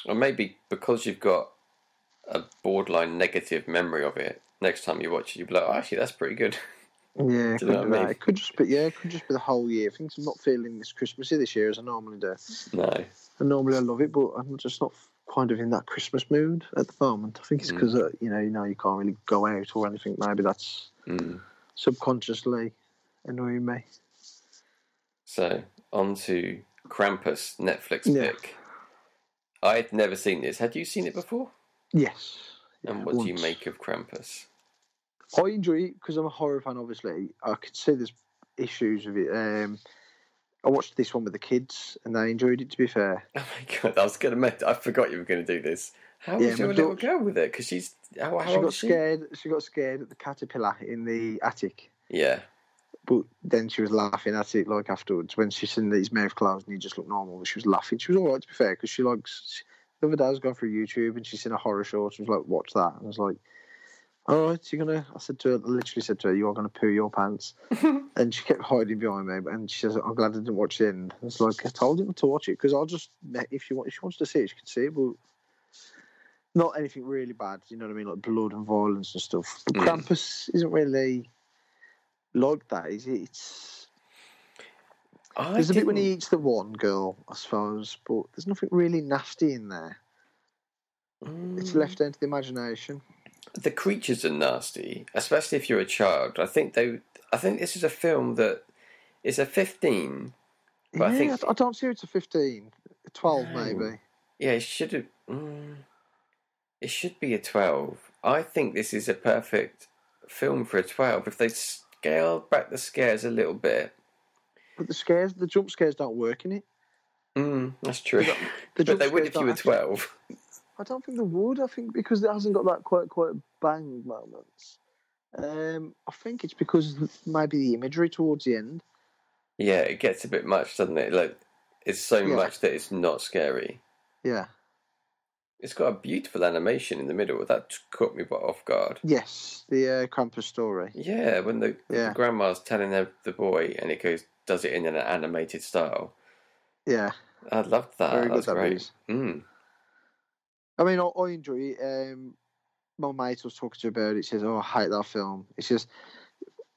[SPEAKER 1] or maybe because you've got a borderline negative memory of it. Next time you watch it, you'll be like, oh, actually, that's pretty good.
[SPEAKER 2] Yeah, it could be
[SPEAKER 1] I mean?
[SPEAKER 2] It could just be yeah, it could just be the whole year. I think I'm not feeling this Christmassy this year as I normally do.
[SPEAKER 1] no.
[SPEAKER 2] And normally I love it, but I'm just not kind of in that Christmas mood at the moment. I think it's
[SPEAKER 1] Mm.
[SPEAKER 2] because uh, you know, you know, you can't really go out or anything. Maybe that's
[SPEAKER 1] Mm.
[SPEAKER 2] subconsciously annoying me.
[SPEAKER 1] So on to Krampus Netflix
[SPEAKER 2] Yeah.
[SPEAKER 1] pick. I'd never seen this. Had you seen it before?
[SPEAKER 2] Yes.
[SPEAKER 1] And what do you make of Krampus?
[SPEAKER 2] I enjoy it because I'm a horror fan. Obviously, I could see there's issues with it. Um, I watched this one with the kids, and they enjoyed it. To be fair,
[SPEAKER 1] Oh my god! I was gonna. Make, I forgot you were gonna do this. How
[SPEAKER 2] Yeah,
[SPEAKER 1] was your little girl with it? Because she's how, how
[SPEAKER 2] she got
[SPEAKER 1] she?
[SPEAKER 2] scared. She got scared at the caterpillar in the attic.
[SPEAKER 1] Yeah.
[SPEAKER 2] But then she was laughing at it like afterwards when she's seen that his mouth closed and he just looked normal. She was laughing. She was all right to be fair because she likes. She, the other day I was going through YouTube and she's seen a horror short. She was like, "Watch that," and I was like, "All right, you're gonna." I said to her, I literally said to her, "You are gonna poo your pants," and she kept hiding behind me. And she says, "I'm glad I didn't watch the end." I was like, "I told you not to watch it because I'll just if she want if she wants to see it, she can see it, but." Not anything really bad, you know what I mean, like blood and violence and stuff. But
[SPEAKER 1] Mm.
[SPEAKER 2] Krampus isn't really like that, is it? It's
[SPEAKER 1] I
[SPEAKER 2] there's a bit when he eats the one girl, I suppose, but there's nothing really nasty in there. It's
[SPEAKER 1] Mm.
[SPEAKER 2] left down to the imagination.
[SPEAKER 1] the creatures are nasty, especially if you're a child. I think they. I think this is a film that is a 15. But I think-
[SPEAKER 2] I, I don't see it's a 15, a 12
[SPEAKER 1] No.
[SPEAKER 2] maybe.
[SPEAKER 1] Yeah, it should have. Mm, it should be a 12. I think this is a perfect film for a 12. If they scaled back the scares a little bit.
[SPEAKER 2] But the scares, the jump scares don't work in it.
[SPEAKER 1] Mm, that's true.
[SPEAKER 2] The
[SPEAKER 1] but they would if you were
[SPEAKER 2] actually-
[SPEAKER 1] 12.
[SPEAKER 2] I don't think they would. I think because it hasn't got that quite quite bang moments. Um, I think it's because maybe the imagery towards the end.
[SPEAKER 1] Yeah, it gets a bit much, doesn't it? Like, it's so
[SPEAKER 2] Yeah.
[SPEAKER 1] much that it's not scary.
[SPEAKER 2] Yeah.
[SPEAKER 1] It's got a beautiful animation in the middle. That caught me off guard.
[SPEAKER 2] Yes, the uh, Krampus story.
[SPEAKER 1] Yeah, when the,
[SPEAKER 2] Yeah.
[SPEAKER 1] the grandma's telling the, the boy and it goes, does it in an animated style.
[SPEAKER 2] Yeah.
[SPEAKER 1] I loved that.
[SPEAKER 2] Very good,
[SPEAKER 1] That's
[SPEAKER 2] that
[SPEAKER 1] great. Mm.
[SPEAKER 2] I mean, I, I enjoy it. Um, my mate was talking to about it. He says, "Oh, I hate that film." He says,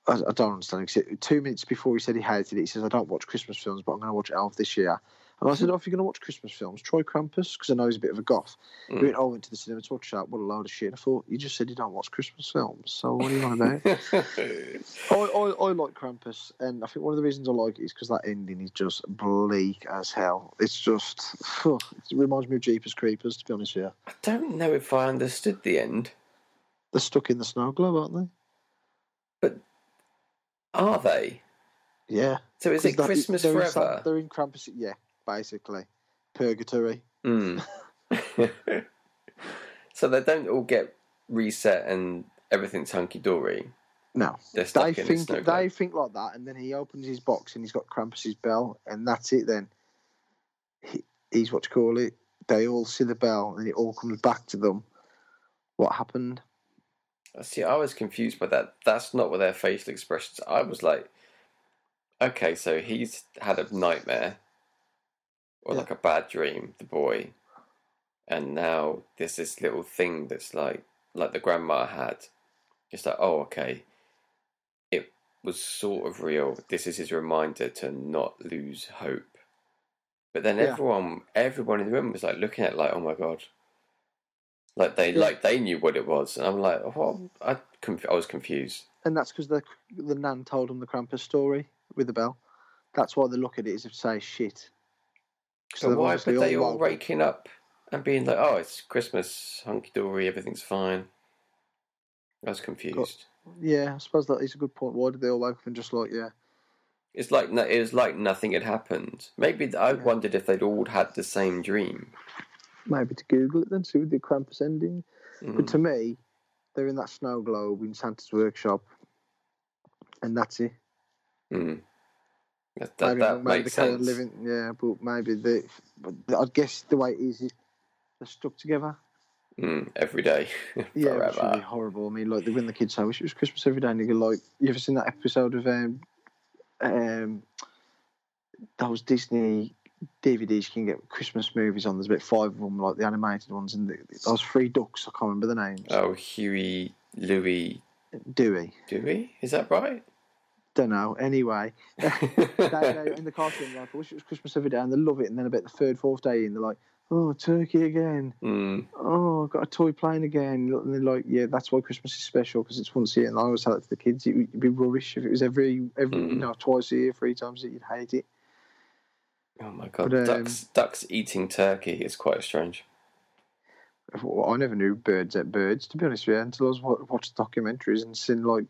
[SPEAKER 2] "I, I don't understand." He said, two minutes before he said he hated it, he says, "I don't watch Christmas films, but I'm going to watch Elf this year." And I said, oh, if you're going to watch Christmas films, try Krampus, because I know he's a bit of a goth.
[SPEAKER 1] Mm.
[SPEAKER 2] He went, oh, I went to the cinema to watch that. What a load of shit. I thought, you just said you don't watch Christmas films, so what do you on about? I, I, I like Krampus, and I think one of the reasons I like it is because that ending is just bleak as hell. It's just, it reminds me of Jeepers Creepers, to be honest with you.
[SPEAKER 1] I don't know if I understood the end.
[SPEAKER 2] They're stuck in the snow globe, aren't they?
[SPEAKER 1] But are they?
[SPEAKER 2] Yeah.
[SPEAKER 1] So is it Christmas
[SPEAKER 2] they're in
[SPEAKER 1] forever?
[SPEAKER 2] they're in Krampus, yeah, basically. Purgatory.
[SPEAKER 1] Mm. so they don't all get reset and everything's hunky dory.
[SPEAKER 2] No. They
[SPEAKER 1] in
[SPEAKER 2] think they think like that, and then he opens his box and he's got Krampus's bell, and that's it. Then he, he's what you call it. They all see the bell, and it all comes back to them. What happened?
[SPEAKER 1] See, I was confused by that. That's not what their facial expressions. I was like, okay, so he's had a nightmare or
[SPEAKER 2] Yeah.
[SPEAKER 1] like a bad dream, the boy, and now there's this little thing that's like like the grandma had. It's like, oh, okay, it was sort of real. This is his reminder to not lose hope. But then
[SPEAKER 2] Yeah.
[SPEAKER 1] everyone, everyone in the room was like looking at it like, oh my god, like they
[SPEAKER 2] Yeah.
[SPEAKER 1] like they knew what it was, and I'm like, oh, I conf- I was confused.
[SPEAKER 2] And that's because the the nan told them the Krampus story with the bell. That's why they look at it as if say shit.
[SPEAKER 1] So why were they all
[SPEAKER 2] woke-
[SPEAKER 1] raking up and being like, oh, it's Christmas, hunky dory, everything's fine? I was confused.
[SPEAKER 2] Yeah, I suppose that is a good point. Why did they all wake up and just like, yeah,
[SPEAKER 1] It's like no, it was like nothing had happened. Maybe I
[SPEAKER 2] Yeah.
[SPEAKER 1] wondered if they'd all had the same dream.
[SPEAKER 2] maybe to Google it then, see the Krampus ending.
[SPEAKER 1] Mm.
[SPEAKER 2] But to me, they're in that snow globe in Santa's workshop, and that's it.
[SPEAKER 1] Mm. That, that,
[SPEAKER 2] don't
[SPEAKER 1] that
[SPEAKER 2] maybe
[SPEAKER 1] makes
[SPEAKER 2] they kind of
[SPEAKER 1] sense.
[SPEAKER 2] living, yeah, but maybe the, but I guess the way it is, is they're stuck together.
[SPEAKER 1] Mm, every day,
[SPEAKER 2] Yeah, which would be horrible. I mean, like when the kids say, "I wish it was Christmas every day," and you go like, "You ever seen that episode of um, um, those Disney DVDs you can get Christmas movies on? There's about five of them, like the animated ones, and the, those three ducks. I can't remember the names.
[SPEAKER 1] Oh, Huey, Louie,
[SPEAKER 2] Dewey,
[SPEAKER 1] Dewey, is that right?
[SPEAKER 2] Don't know. Anyway, they, they, in the cartoon, like, "I wish it was Christmas every day," and they love it. And then about the third, fourth day, and they're like, "Oh, turkey again."
[SPEAKER 1] mm,
[SPEAKER 2] oh, I've got a toy plane again. And they're like, yeah, that's why Christmas is special because it's once a year. And I always tell it to the kids, it would be rubbish if it was every, every you
[SPEAKER 1] Mm.
[SPEAKER 2] know, twice a year, three times a year, you'd hate it.
[SPEAKER 1] oh my god,
[SPEAKER 2] But, um,
[SPEAKER 1] ducks, ducks eating turkey is quite strange.
[SPEAKER 2] I never knew birds ate birds, to be honest with you, until I was wa- watching documentaries and seen like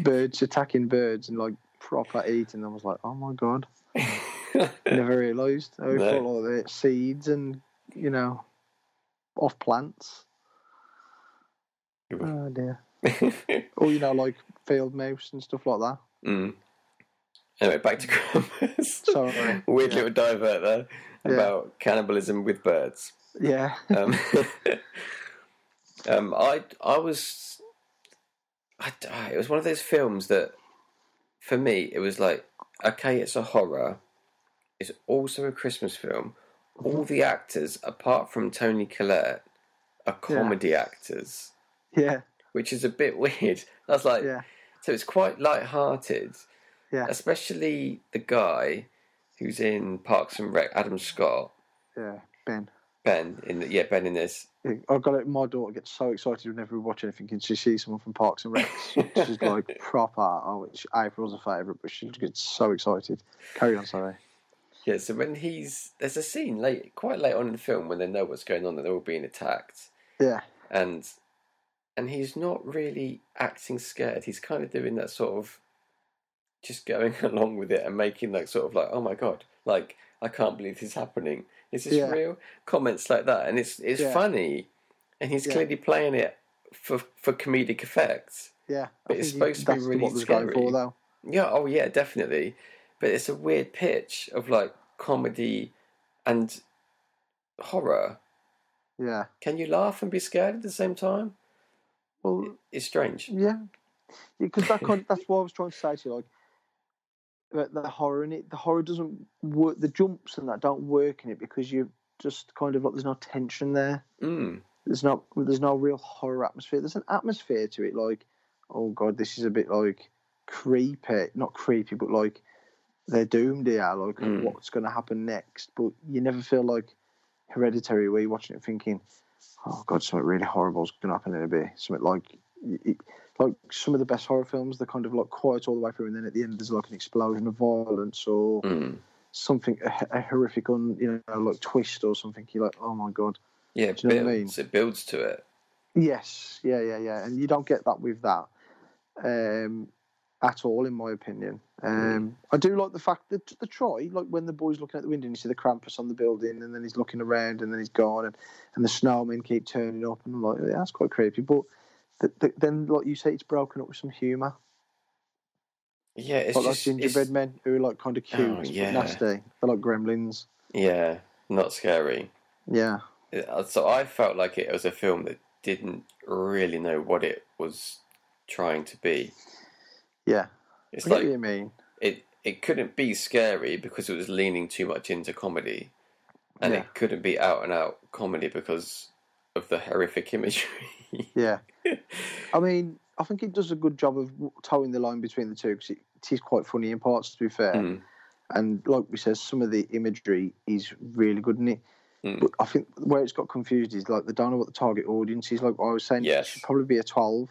[SPEAKER 2] birds attacking birds and like proper eating. I was like, oh my god, never realised. I
[SPEAKER 1] No.
[SPEAKER 2] thought like the seeds and you know, off plants. Oh dear. Or you know, like field mouse and stuff like that.
[SPEAKER 1] mm. Anyway, back to Krampus.
[SPEAKER 2] Sorry.
[SPEAKER 1] Weird
[SPEAKER 2] Yeah.
[SPEAKER 1] little divert there
[SPEAKER 2] Yeah.
[SPEAKER 1] about cannibalism with birds.
[SPEAKER 2] Yeah.
[SPEAKER 1] Um, um, I I was, I, ah, it was one of those films that, for me, it was like, okay, it's a horror, it's also a Christmas film. All the actors, apart from Toni Collette, are
[SPEAKER 2] Yeah.
[SPEAKER 1] comedy actors,
[SPEAKER 2] Yeah.
[SPEAKER 1] which is a bit weird. I was like,
[SPEAKER 2] Yeah.
[SPEAKER 1] so it's quite light-hearted,
[SPEAKER 2] Yeah.
[SPEAKER 1] especially the guy who's in Parks and Rec, Adam Scott,
[SPEAKER 2] Yeah. Ben.
[SPEAKER 1] Ben in the, yeah Ben in this.
[SPEAKER 2] I've got it. My daughter gets so excited whenever we watch anything and she sees someone from Parks and Rec. She's like proper. Oh, it's, April's a favourite, but she gets so excited. Carry on, sorry.
[SPEAKER 1] Yeah, so when he's there's a scene late, quite late on in the film when they know what's going on, that they're all being attacked,
[SPEAKER 2] Yeah.
[SPEAKER 1] and and he's not really acting scared. He's kind of doing that sort of just going along with it and making like sort of like, oh my god, like I can't believe this is happening. Is this
[SPEAKER 2] Yeah.
[SPEAKER 1] real? Comments like that, and it's it's
[SPEAKER 2] Yeah.
[SPEAKER 1] funny, and he's
[SPEAKER 2] Yeah.
[SPEAKER 1] clearly playing it for for comedic effects.
[SPEAKER 2] Yeah.
[SPEAKER 1] But
[SPEAKER 2] I
[SPEAKER 1] it's supposed to be really scary.
[SPEAKER 2] for, though.
[SPEAKER 1] Yeah, oh yeah, definitely. But it's a weird pitch of like comedy and horror.
[SPEAKER 2] Yeah.
[SPEAKER 1] Can you laugh and be scared at the same time?
[SPEAKER 2] Well,
[SPEAKER 1] It's strange.
[SPEAKER 2] yeah. Because that kind that's what I was trying to say to you. Like, the horror in it, the horror doesn't work. The jumps and that don't work in it because you just kind of like there's no tension there.
[SPEAKER 1] Mm.
[SPEAKER 2] there's not there's no real horror atmosphere. There's an atmosphere to it, like oh god, this is a bit like creepy, not creepy, but like they're doomed here, like
[SPEAKER 1] Mm.
[SPEAKER 2] what's going to happen next. But you never feel like Hereditary, where you're watching it thinking, "Oh God, something really horrible is going to happen in a bit." Something like, it, like some of the best horror films, they're kind of like quiet all the way through, and then at the end there's like an explosion of violence or
[SPEAKER 1] Mm.
[SPEAKER 2] something a, a horrific, un, you know, like twist or something. You're like, "Oh my God."
[SPEAKER 1] Yeah, it
[SPEAKER 2] Do you know what I
[SPEAKER 1] builds. It builds to it.
[SPEAKER 2] Yes, yeah, yeah, yeah, and you don't get that with that um, at all, in my opinion. Um, I do like the fact that the try, like when the boy's looking out the window and you see the Krampus on the building, and then he's looking around, and then he's gone, and, and the snowmen keep turning up, and I'm like, yeah, that's quite creepy. But the, the, then, like you say, it's broken up with some humour,
[SPEAKER 1] Yeah, it's
[SPEAKER 2] like
[SPEAKER 1] just
[SPEAKER 2] gingerbread
[SPEAKER 1] it's,
[SPEAKER 2] men who are like kind of cute,
[SPEAKER 1] Oh,
[SPEAKER 2] but
[SPEAKER 1] yeah.
[SPEAKER 2] nasty. They're like gremlins.
[SPEAKER 1] yeah, not scary.
[SPEAKER 2] Yeah,
[SPEAKER 1] Uh, So I felt like it was a film that didn't really know what it was trying to be.
[SPEAKER 2] yeah.
[SPEAKER 1] It's
[SPEAKER 2] get
[SPEAKER 1] like
[SPEAKER 2] what you mean.
[SPEAKER 1] it it couldn't be scary because it was leaning too much into comedy, and
[SPEAKER 2] Yeah.
[SPEAKER 1] it couldn't be out and out comedy because of the horrific imagery.
[SPEAKER 2] Yeah. I mean, I think it does a good job of towing the line between the two because it, it is quite funny in parts, to be fair.
[SPEAKER 1] Mm,
[SPEAKER 2] And like we said, some of the imagery is really good in it.
[SPEAKER 1] Mm.
[SPEAKER 2] But I think where it's got confused is like they don't know what the target audience is. Like I was saying,
[SPEAKER 1] Yes.
[SPEAKER 2] it should probably be a 12.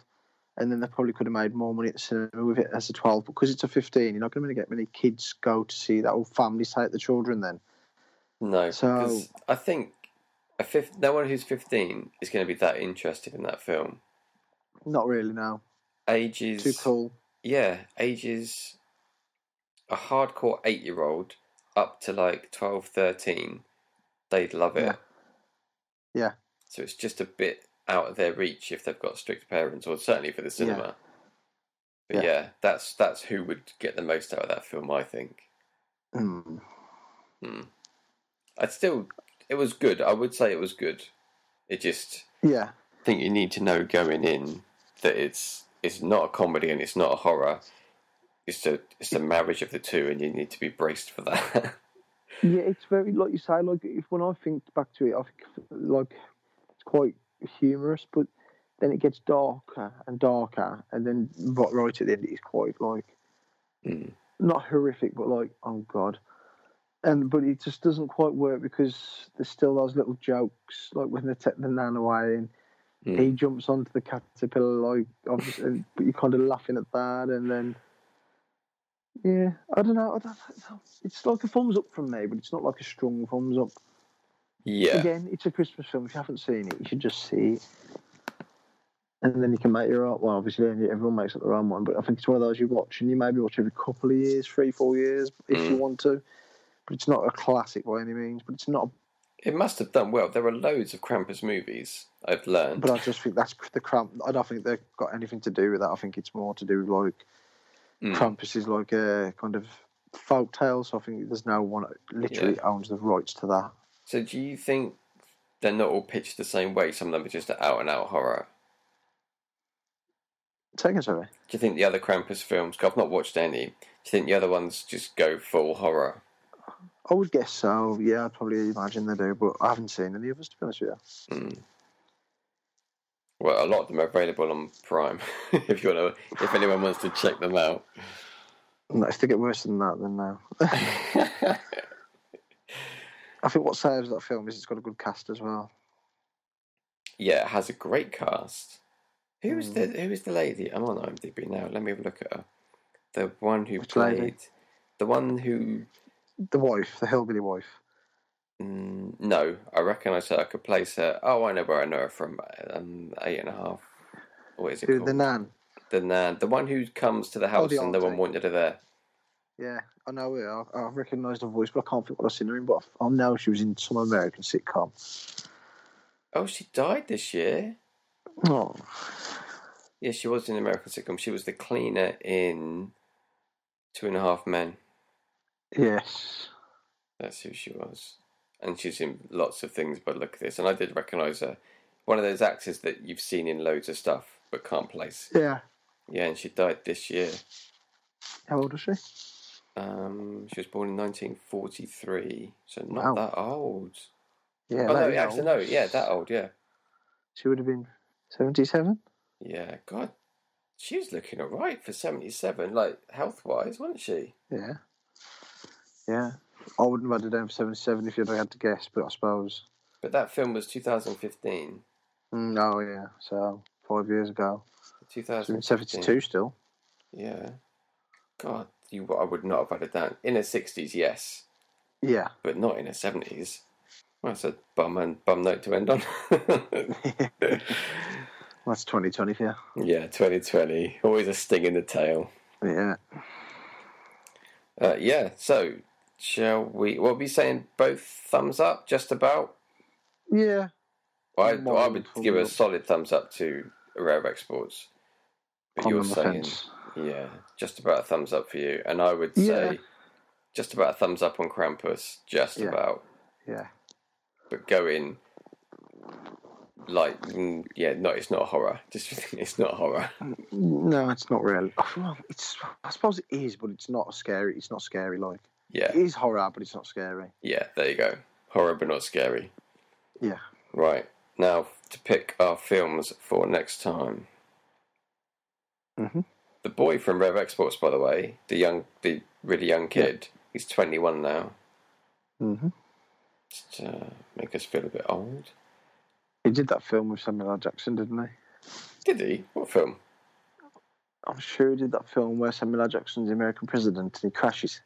[SPEAKER 2] And then they probably could have made more money at the cinema with it as a 12. But because it's a 15, you're not going to get many kids go to see that, or families take the children then.
[SPEAKER 1] no,
[SPEAKER 2] So-
[SPEAKER 1] I think a fifth, no one who's fifteen is going to be that interested in that film.
[SPEAKER 2] Not really now.
[SPEAKER 1] Ages
[SPEAKER 2] Too cool.
[SPEAKER 1] yeah, ages a hardcore eight year old up to like 12, 13, they'd love it.
[SPEAKER 2] Yeah. Yeah.
[SPEAKER 1] So it's just a bit out of their reach if they've got strict parents, or certainly for the cinema. But
[SPEAKER 2] Yeah.
[SPEAKER 1] yeah. that's that's who would get the most out of that film, I think.
[SPEAKER 2] Mm.
[SPEAKER 1] I'd still it was good. I would say it was good. It just
[SPEAKER 2] Yeah.
[SPEAKER 1] I think you need to know going in that it's it's not a comedy and it's not a horror. It's a it's a marriage of the two, and you need to be braced for that.
[SPEAKER 2] Yeah, it's very like you say. Like if when I think back to it, I think like it's quite humorous, but then it gets darker and darker, and then right, right at the end, it's quite like
[SPEAKER 1] Mm.
[SPEAKER 2] not horrific, but like oh god. And but it just doesn't quite work because there's still those little jokes, like when they take the nan away and
[SPEAKER 1] Mm.
[SPEAKER 2] he jumps onto the caterpillar, like obviously, but you're kind of laughing at that, and then. Yeah, I don't know. I don't, it's like a thumbs up from me, but it's not like a strong thumbs up.
[SPEAKER 1] yeah,
[SPEAKER 2] Again, it's a Christmas film. If you haven't seen it, you should just see it. And then you can make your own. Well, obviously, everyone makes up their own one, but I think it's one of those you watch and you maybe watch every couple of years, three, four years, if you
[SPEAKER 1] Mm.
[SPEAKER 2] want to. It's not a classic by any means. But it's not.
[SPEAKER 1] it must have done well. There are loads of Krampus movies. I've learned.
[SPEAKER 2] But I just think that's the cramp. I don't think they've got anything to do with that. I think it's more to do with like
[SPEAKER 1] Mm.
[SPEAKER 2] Krampus is like a kind of folk tale. So I think there's no one that literally owns the rights to that.
[SPEAKER 1] So do you think they're not all pitched the same way? Some of them are just out and out horror.
[SPEAKER 2] Second, sorry.
[SPEAKER 1] Do you think the other Krampus films? 'cause I've not watched any. Do you think the other ones just go full horror?
[SPEAKER 2] I would guess so. Yeah, I'd probably imagine they do, but I haven't seen any of us to be honest with you.
[SPEAKER 1] Mm. Well, a lot of them are available on Prime. if you want to, if anyone wants to check them out.
[SPEAKER 2] No, if they get worse than that, then no. I think what saves that film is it's got a good cast as well.
[SPEAKER 1] yeah, it has a great cast. Who is the
[SPEAKER 2] Mm.
[SPEAKER 1] Who is the lady? I'm on IMDb now. Let me have a look at her. The one who
[SPEAKER 2] Which
[SPEAKER 1] played.
[SPEAKER 2] lady?
[SPEAKER 1] The one who.
[SPEAKER 2] The wife, the hillbilly wife.
[SPEAKER 1] Mm, no, I recognise her. I could place her. Oh, I know where I know her from. Um, eight and a half. What is it
[SPEAKER 2] Who,
[SPEAKER 1] called?
[SPEAKER 2] the nan.
[SPEAKER 1] The nan, the one who comes to the house
[SPEAKER 2] the
[SPEAKER 1] and no one wanted her there.
[SPEAKER 2] Yeah, I know her. I, I recognise the voice, but I can't think what I've seen her in. But I know she was in some American sitcom.
[SPEAKER 1] Oh, she died this year.
[SPEAKER 2] Oh,
[SPEAKER 1] Yeah, she was in American sitcom. She was the cleaner in Two and a Half Men.
[SPEAKER 2] Yes.
[SPEAKER 1] That's who she was. And she's in lots of things by the look of this. And I did recognise her. One of those actors that you've seen in loads of stuff but can't place.
[SPEAKER 2] Yeah.
[SPEAKER 1] Yeah, and she died this year.
[SPEAKER 2] How old is she?
[SPEAKER 1] Um, she was born in 1943, so not
[SPEAKER 2] Wow.
[SPEAKER 1] that old.
[SPEAKER 2] Yeah.
[SPEAKER 1] oh,
[SPEAKER 2] that
[SPEAKER 1] no, actually,
[SPEAKER 2] old.
[SPEAKER 1] no, yeah, that old, yeah.
[SPEAKER 2] She would have been 77.
[SPEAKER 1] Yeah, God. She was looking alright for 77, like health wise, wasn't she?
[SPEAKER 2] Yeah. Yeah. I wouldn't have had it down for 77 if you'd had to guess, but I suppose.
[SPEAKER 1] But that film was 2015.
[SPEAKER 2] Mm, oh, yeah. So, five years ago. So in
[SPEAKER 1] 2015.
[SPEAKER 2] 72 still.
[SPEAKER 1] Yeah. God, you, I would not have had it down. In the 60s, yes,
[SPEAKER 2] Yeah.
[SPEAKER 1] but not in the 70s. Well, that's a bum, and, bum note to end on.
[SPEAKER 2] That's 2020 for you.
[SPEAKER 1] yeah, 2020. Always a sting in the tail.
[SPEAKER 2] Yeah.
[SPEAKER 1] Uh, yeah, so shall we? What are we saying? Both thumbs up, just about?
[SPEAKER 2] Yeah.
[SPEAKER 1] I,
[SPEAKER 2] More
[SPEAKER 1] I would give a solid thumbs up to Rare Exports. But
[SPEAKER 2] I'm
[SPEAKER 1] you're saying,
[SPEAKER 2] fence.
[SPEAKER 1] yeah, just about a thumbs up for you. And I would
[SPEAKER 2] Yeah.
[SPEAKER 1] say just about a thumbs up on Krampus, just
[SPEAKER 2] Yeah.
[SPEAKER 1] about.
[SPEAKER 2] Yeah.
[SPEAKER 1] But going like, mm, yeah, no, it's not horror. Just it's not horror.
[SPEAKER 2] No, it's not really. Well, it's. I suppose it is, but it's not scary. It's not scary like.
[SPEAKER 1] Yeah,
[SPEAKER 2] It is horror, but it's not scary.
[SPEAKER 1] yeah, there you go. Horror, but not scary.
[SPEAKER 2] Yeah.
[SPEAKER 1] Right now to pick our films for next time.
[SPEAKER 2] Mhm.
[SPEAKER 1] The boy from Rare Exports, by the way, the young, the really young kid, he's twenty-one now.
[SPEAKER 2] Mm-hmm.
[SPEAKER 1] Just uh, make us feel a bit old.
[SPEAKER 2] He did that film with Samuel L. Jackson, didn't he?
[SPEAKER 1] Did he? What film?
[SPEAKER 2] I'm sure he did that film where Samuel L. Jackson's the American president and he crashes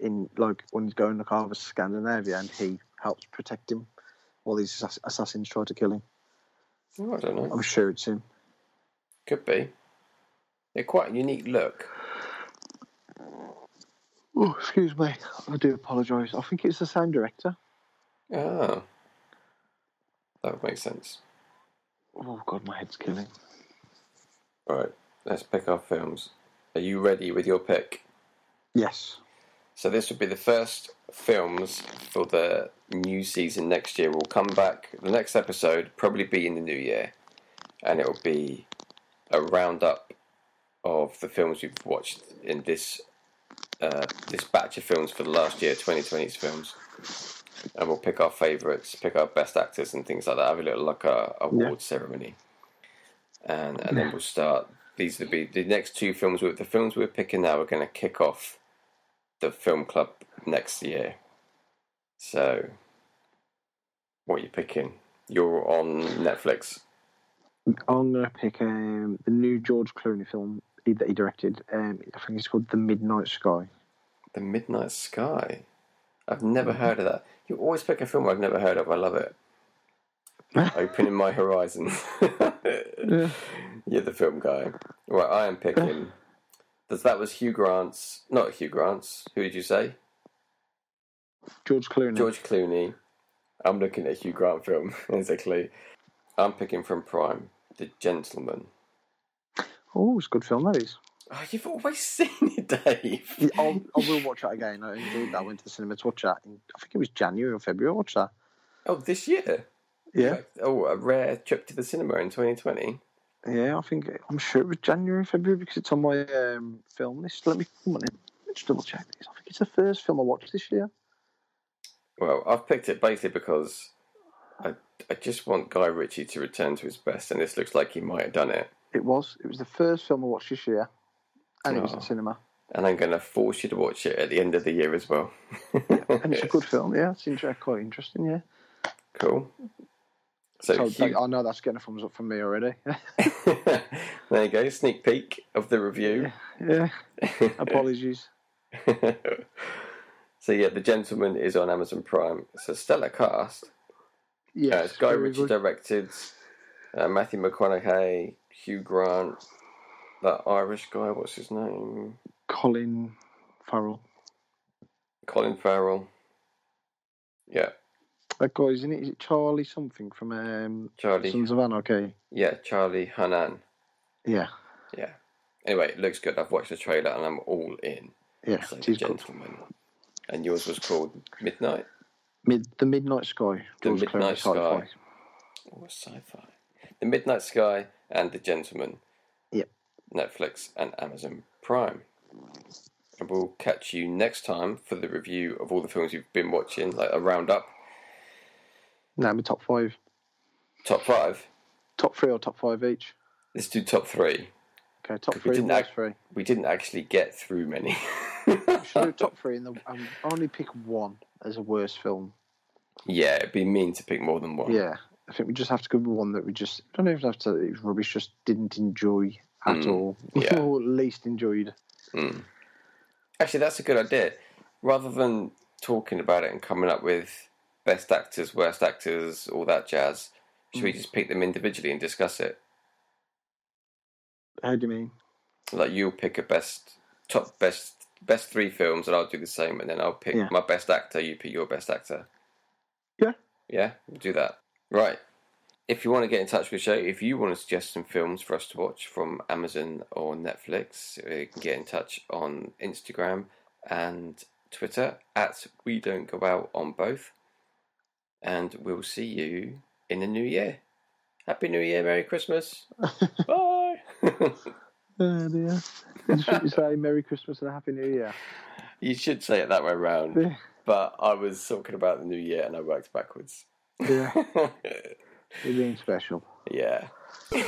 [SPEAKER 2] in like when he's going like over Scandinavia and he helps protect him while these assass- assassins try to kill him.
[SPEAKER 1] Oh, I don't know.
[SPEAKER 2] I'm sure it's him.
[SPEAKER 1] Could be. They're quite a unique look.
[SPEAKER 2] Oh, excuse me. I do apologise. I think it's the same director.
[SPEAKER 1] Ah, that would make sense.
[SPEAKER 2] Oh god, my head's killing.
[SPEAKER 1] Right, let's pick our films. Are you ready with your pick?
[SPEAKER 2] Yes.
[SPEAKER 1] So this would be the first films for the new season next year. We'll come back. The next episode probably be in the new year, and it will be a roundup of the films we've watched in this uh, this batch of films for the last year, 2020's films. And we'll pick our favourites, pick our best actors and things like that. Have a little like a award ceremony, and and then we'll start. These will be the next two films. With the films we're picking now, we're going to kick off the film club next year. So, what are you picking? You're on Netflix.
[SPEAKER 2] I'm gonna pick um, the new George Clooney film that he directed. Um, I think it's called The Midnight Sky.
[SPEAKER 1] The Midnight Sky. I've never heard of that. You always pick a film I've never heard of. I love it. Opening my horizons.
[SPEAKER 2] Yeah.
[SPEAKER 1] You're the film guy. Right, I am picking. Does that was Hugh Grant's? Not Hugh Grant's. Who did you say?
[SPEAKER 2] George Clooney.
[SPEAKER 1] George Clooney. I'm looking at a Hugh Grant film, basically. I'm picking from Prime, The Gentlemen.
[SPEAKER 2] Oh, it's a good film, that is.
[SPEAKER 1] Oh, you've always seen it, Dave.
[SPEAKER 2] Yeah, I'll, I will watch that again. I enjoyed that. I went to the cinema to watch that. In, I think it was January or February. I watched that.
[SPEAKER 1] Oh, this year?
[SPEAKER 2] Yeah,
[SPEAKER 1] Oh, a rare trip to the cinema in 2020.
[SPEAKER 2] Yeah. I think I'm sure it was January, February because it's on my um, film list. Let me come on in. Let's double check this. I think it's the first film I watched this year.
[SPEAKER 1] Well, I've picked it basically because I, I just want Guy Ritchie to return to his best, and this looks like he might have done it.
[SPEAKER 2] It was. It was the first film I watched this year, and it was
[SPEAKER 1] Oh.
[SPEAKER 2] in cinema.
[SPEAKER 1] And I'm going to force you to watch it at the end of the year as well.
[SPEAKER 2] And it's a good film. Yeah, it's quite interesting. Yeah.
[SPEAKER 1] Cool. So,
[SPEAKER 2] So
[SPEAKER 1] Hugh-
[SPEAKER 2] I know that's getting a thumbs up from me already.
[SPEAKER 1] there you go, sneak peek of the review.
[SPEAKER 2] yeah. Apologies.
[SPEAKER 1] so yeah, The Gentlemen is on Amazon Prime. It's a stellar cast.
[SPEAKER 2] Yes.
[SPEAKER 1] Uh, it's Guy Ritchie
[SPEAKER 2] good.
[SPEAKER 1] directed, uh, Matthew McConaughey, Hugh Grant, that Irish guy. What's his name?
[SPEAKER 2] Colin Farrell.
[SPEAKER 1] Colin Farrell. Yeah,
[SPEAKER 2] That guy, isn't it? Is it Charlie something from um,
[SPEAKER 1] Charlie.
[SPEAKER 2] Sons of Anarchy?
[SPEAKER 1] Yeah, Charlie Hunnam.
[SPEAKER 2] Yeah.
[SPEAKER 1] Yeah. Anyway, it looks good. I've watched the trailer and I'm all in.
[SPEAKER 2] Yeah.
[SPEAKER 1] So
[SPEAKER 2] It is good.
[SPEAKER 1] Gentleman. And yours was called Midnight.
[SPEAKER 2] Mid, the Midnight Sky.
[SPEAKER 1] The Midnight. Sky. Oh, sci-fi. The Midnight Sky and The Gentlemen.
[SPEAKER 2] Yep.
[SPEAKER 1] Netflix and Amazon Prime. And we'll catch you next time for the review of all the films you've been watching, like a roundup.
[SPEAKER 2] No, my top five.
[SPEAKER 1] Top five.
[SPEAKER 2] Top three or top five each.
[SPEAKER 1] Let's do top three.
[SPEAKER 2] Okay, top
[SPEAKER 1] We
[SPEAKER 2] three.
[SPEAKER 1] didn't
[SPEAKER 2] worst
[SPEAKER 1] act-
[SPEAKER 2] three.
[SPEAKER 1] We didn't actually get through many.
[SPEAKER 2] Should do top three, and the, um, only pick one as a worst film.
[SPEAKER 1] yeah, it'd be mean to pick more than one.
[SPEAKER 2] Yeah, I think we just have to go with one that we just don't even have to. It was rubbish. Just didn't enjoy at
[SPEAKER 1] Mm,
[SPEAKER 2] all,
[SPEAKER 1] yeah.
[SPEAKER 2] or least enjoyed.
[SPEAKER 1] Mm. Actually, that's a good idea. Rather than talking about it and coming up with best actors, worst actors, all that jazz, should we
[SPEAKER 2] Mm.
[SPEAKER 1] just pick them individually and discuss it?
[SPEAKER 2] How do you mean?
[SPEAKER 1] Like you'll pick a best top best best three films, and I'll do the same, and then I'll pick
[SPEAKER 2] Yeah.
[SPEAKER 1] my best actor. You pick your best actor.
[SPEAKER 2] Yeah.
[SPEAKER 1] Yeah, we'll do that. Right. If you want to get in touch with the show, if you want to suggest some films for us to watch from Amazon or Netflix, you can get in touch on Instagram and Twitter at We Don't Go Out on both. And we'll see you in the new year. Happy New Year, Merry Christmas. Bye.
[SPEAKER 2] Oh dear. Should you say Merry Christmas and a Happy New Year?
[SPEAKER 1] you should say it that way round,
[SPEAKER 2] Yeah.
[SPEAKER 1] but I was talking about the new year and I worked backwards.
[SPEAKER 2] Yeah. You're being special.
[SPEAKER 1] yeah.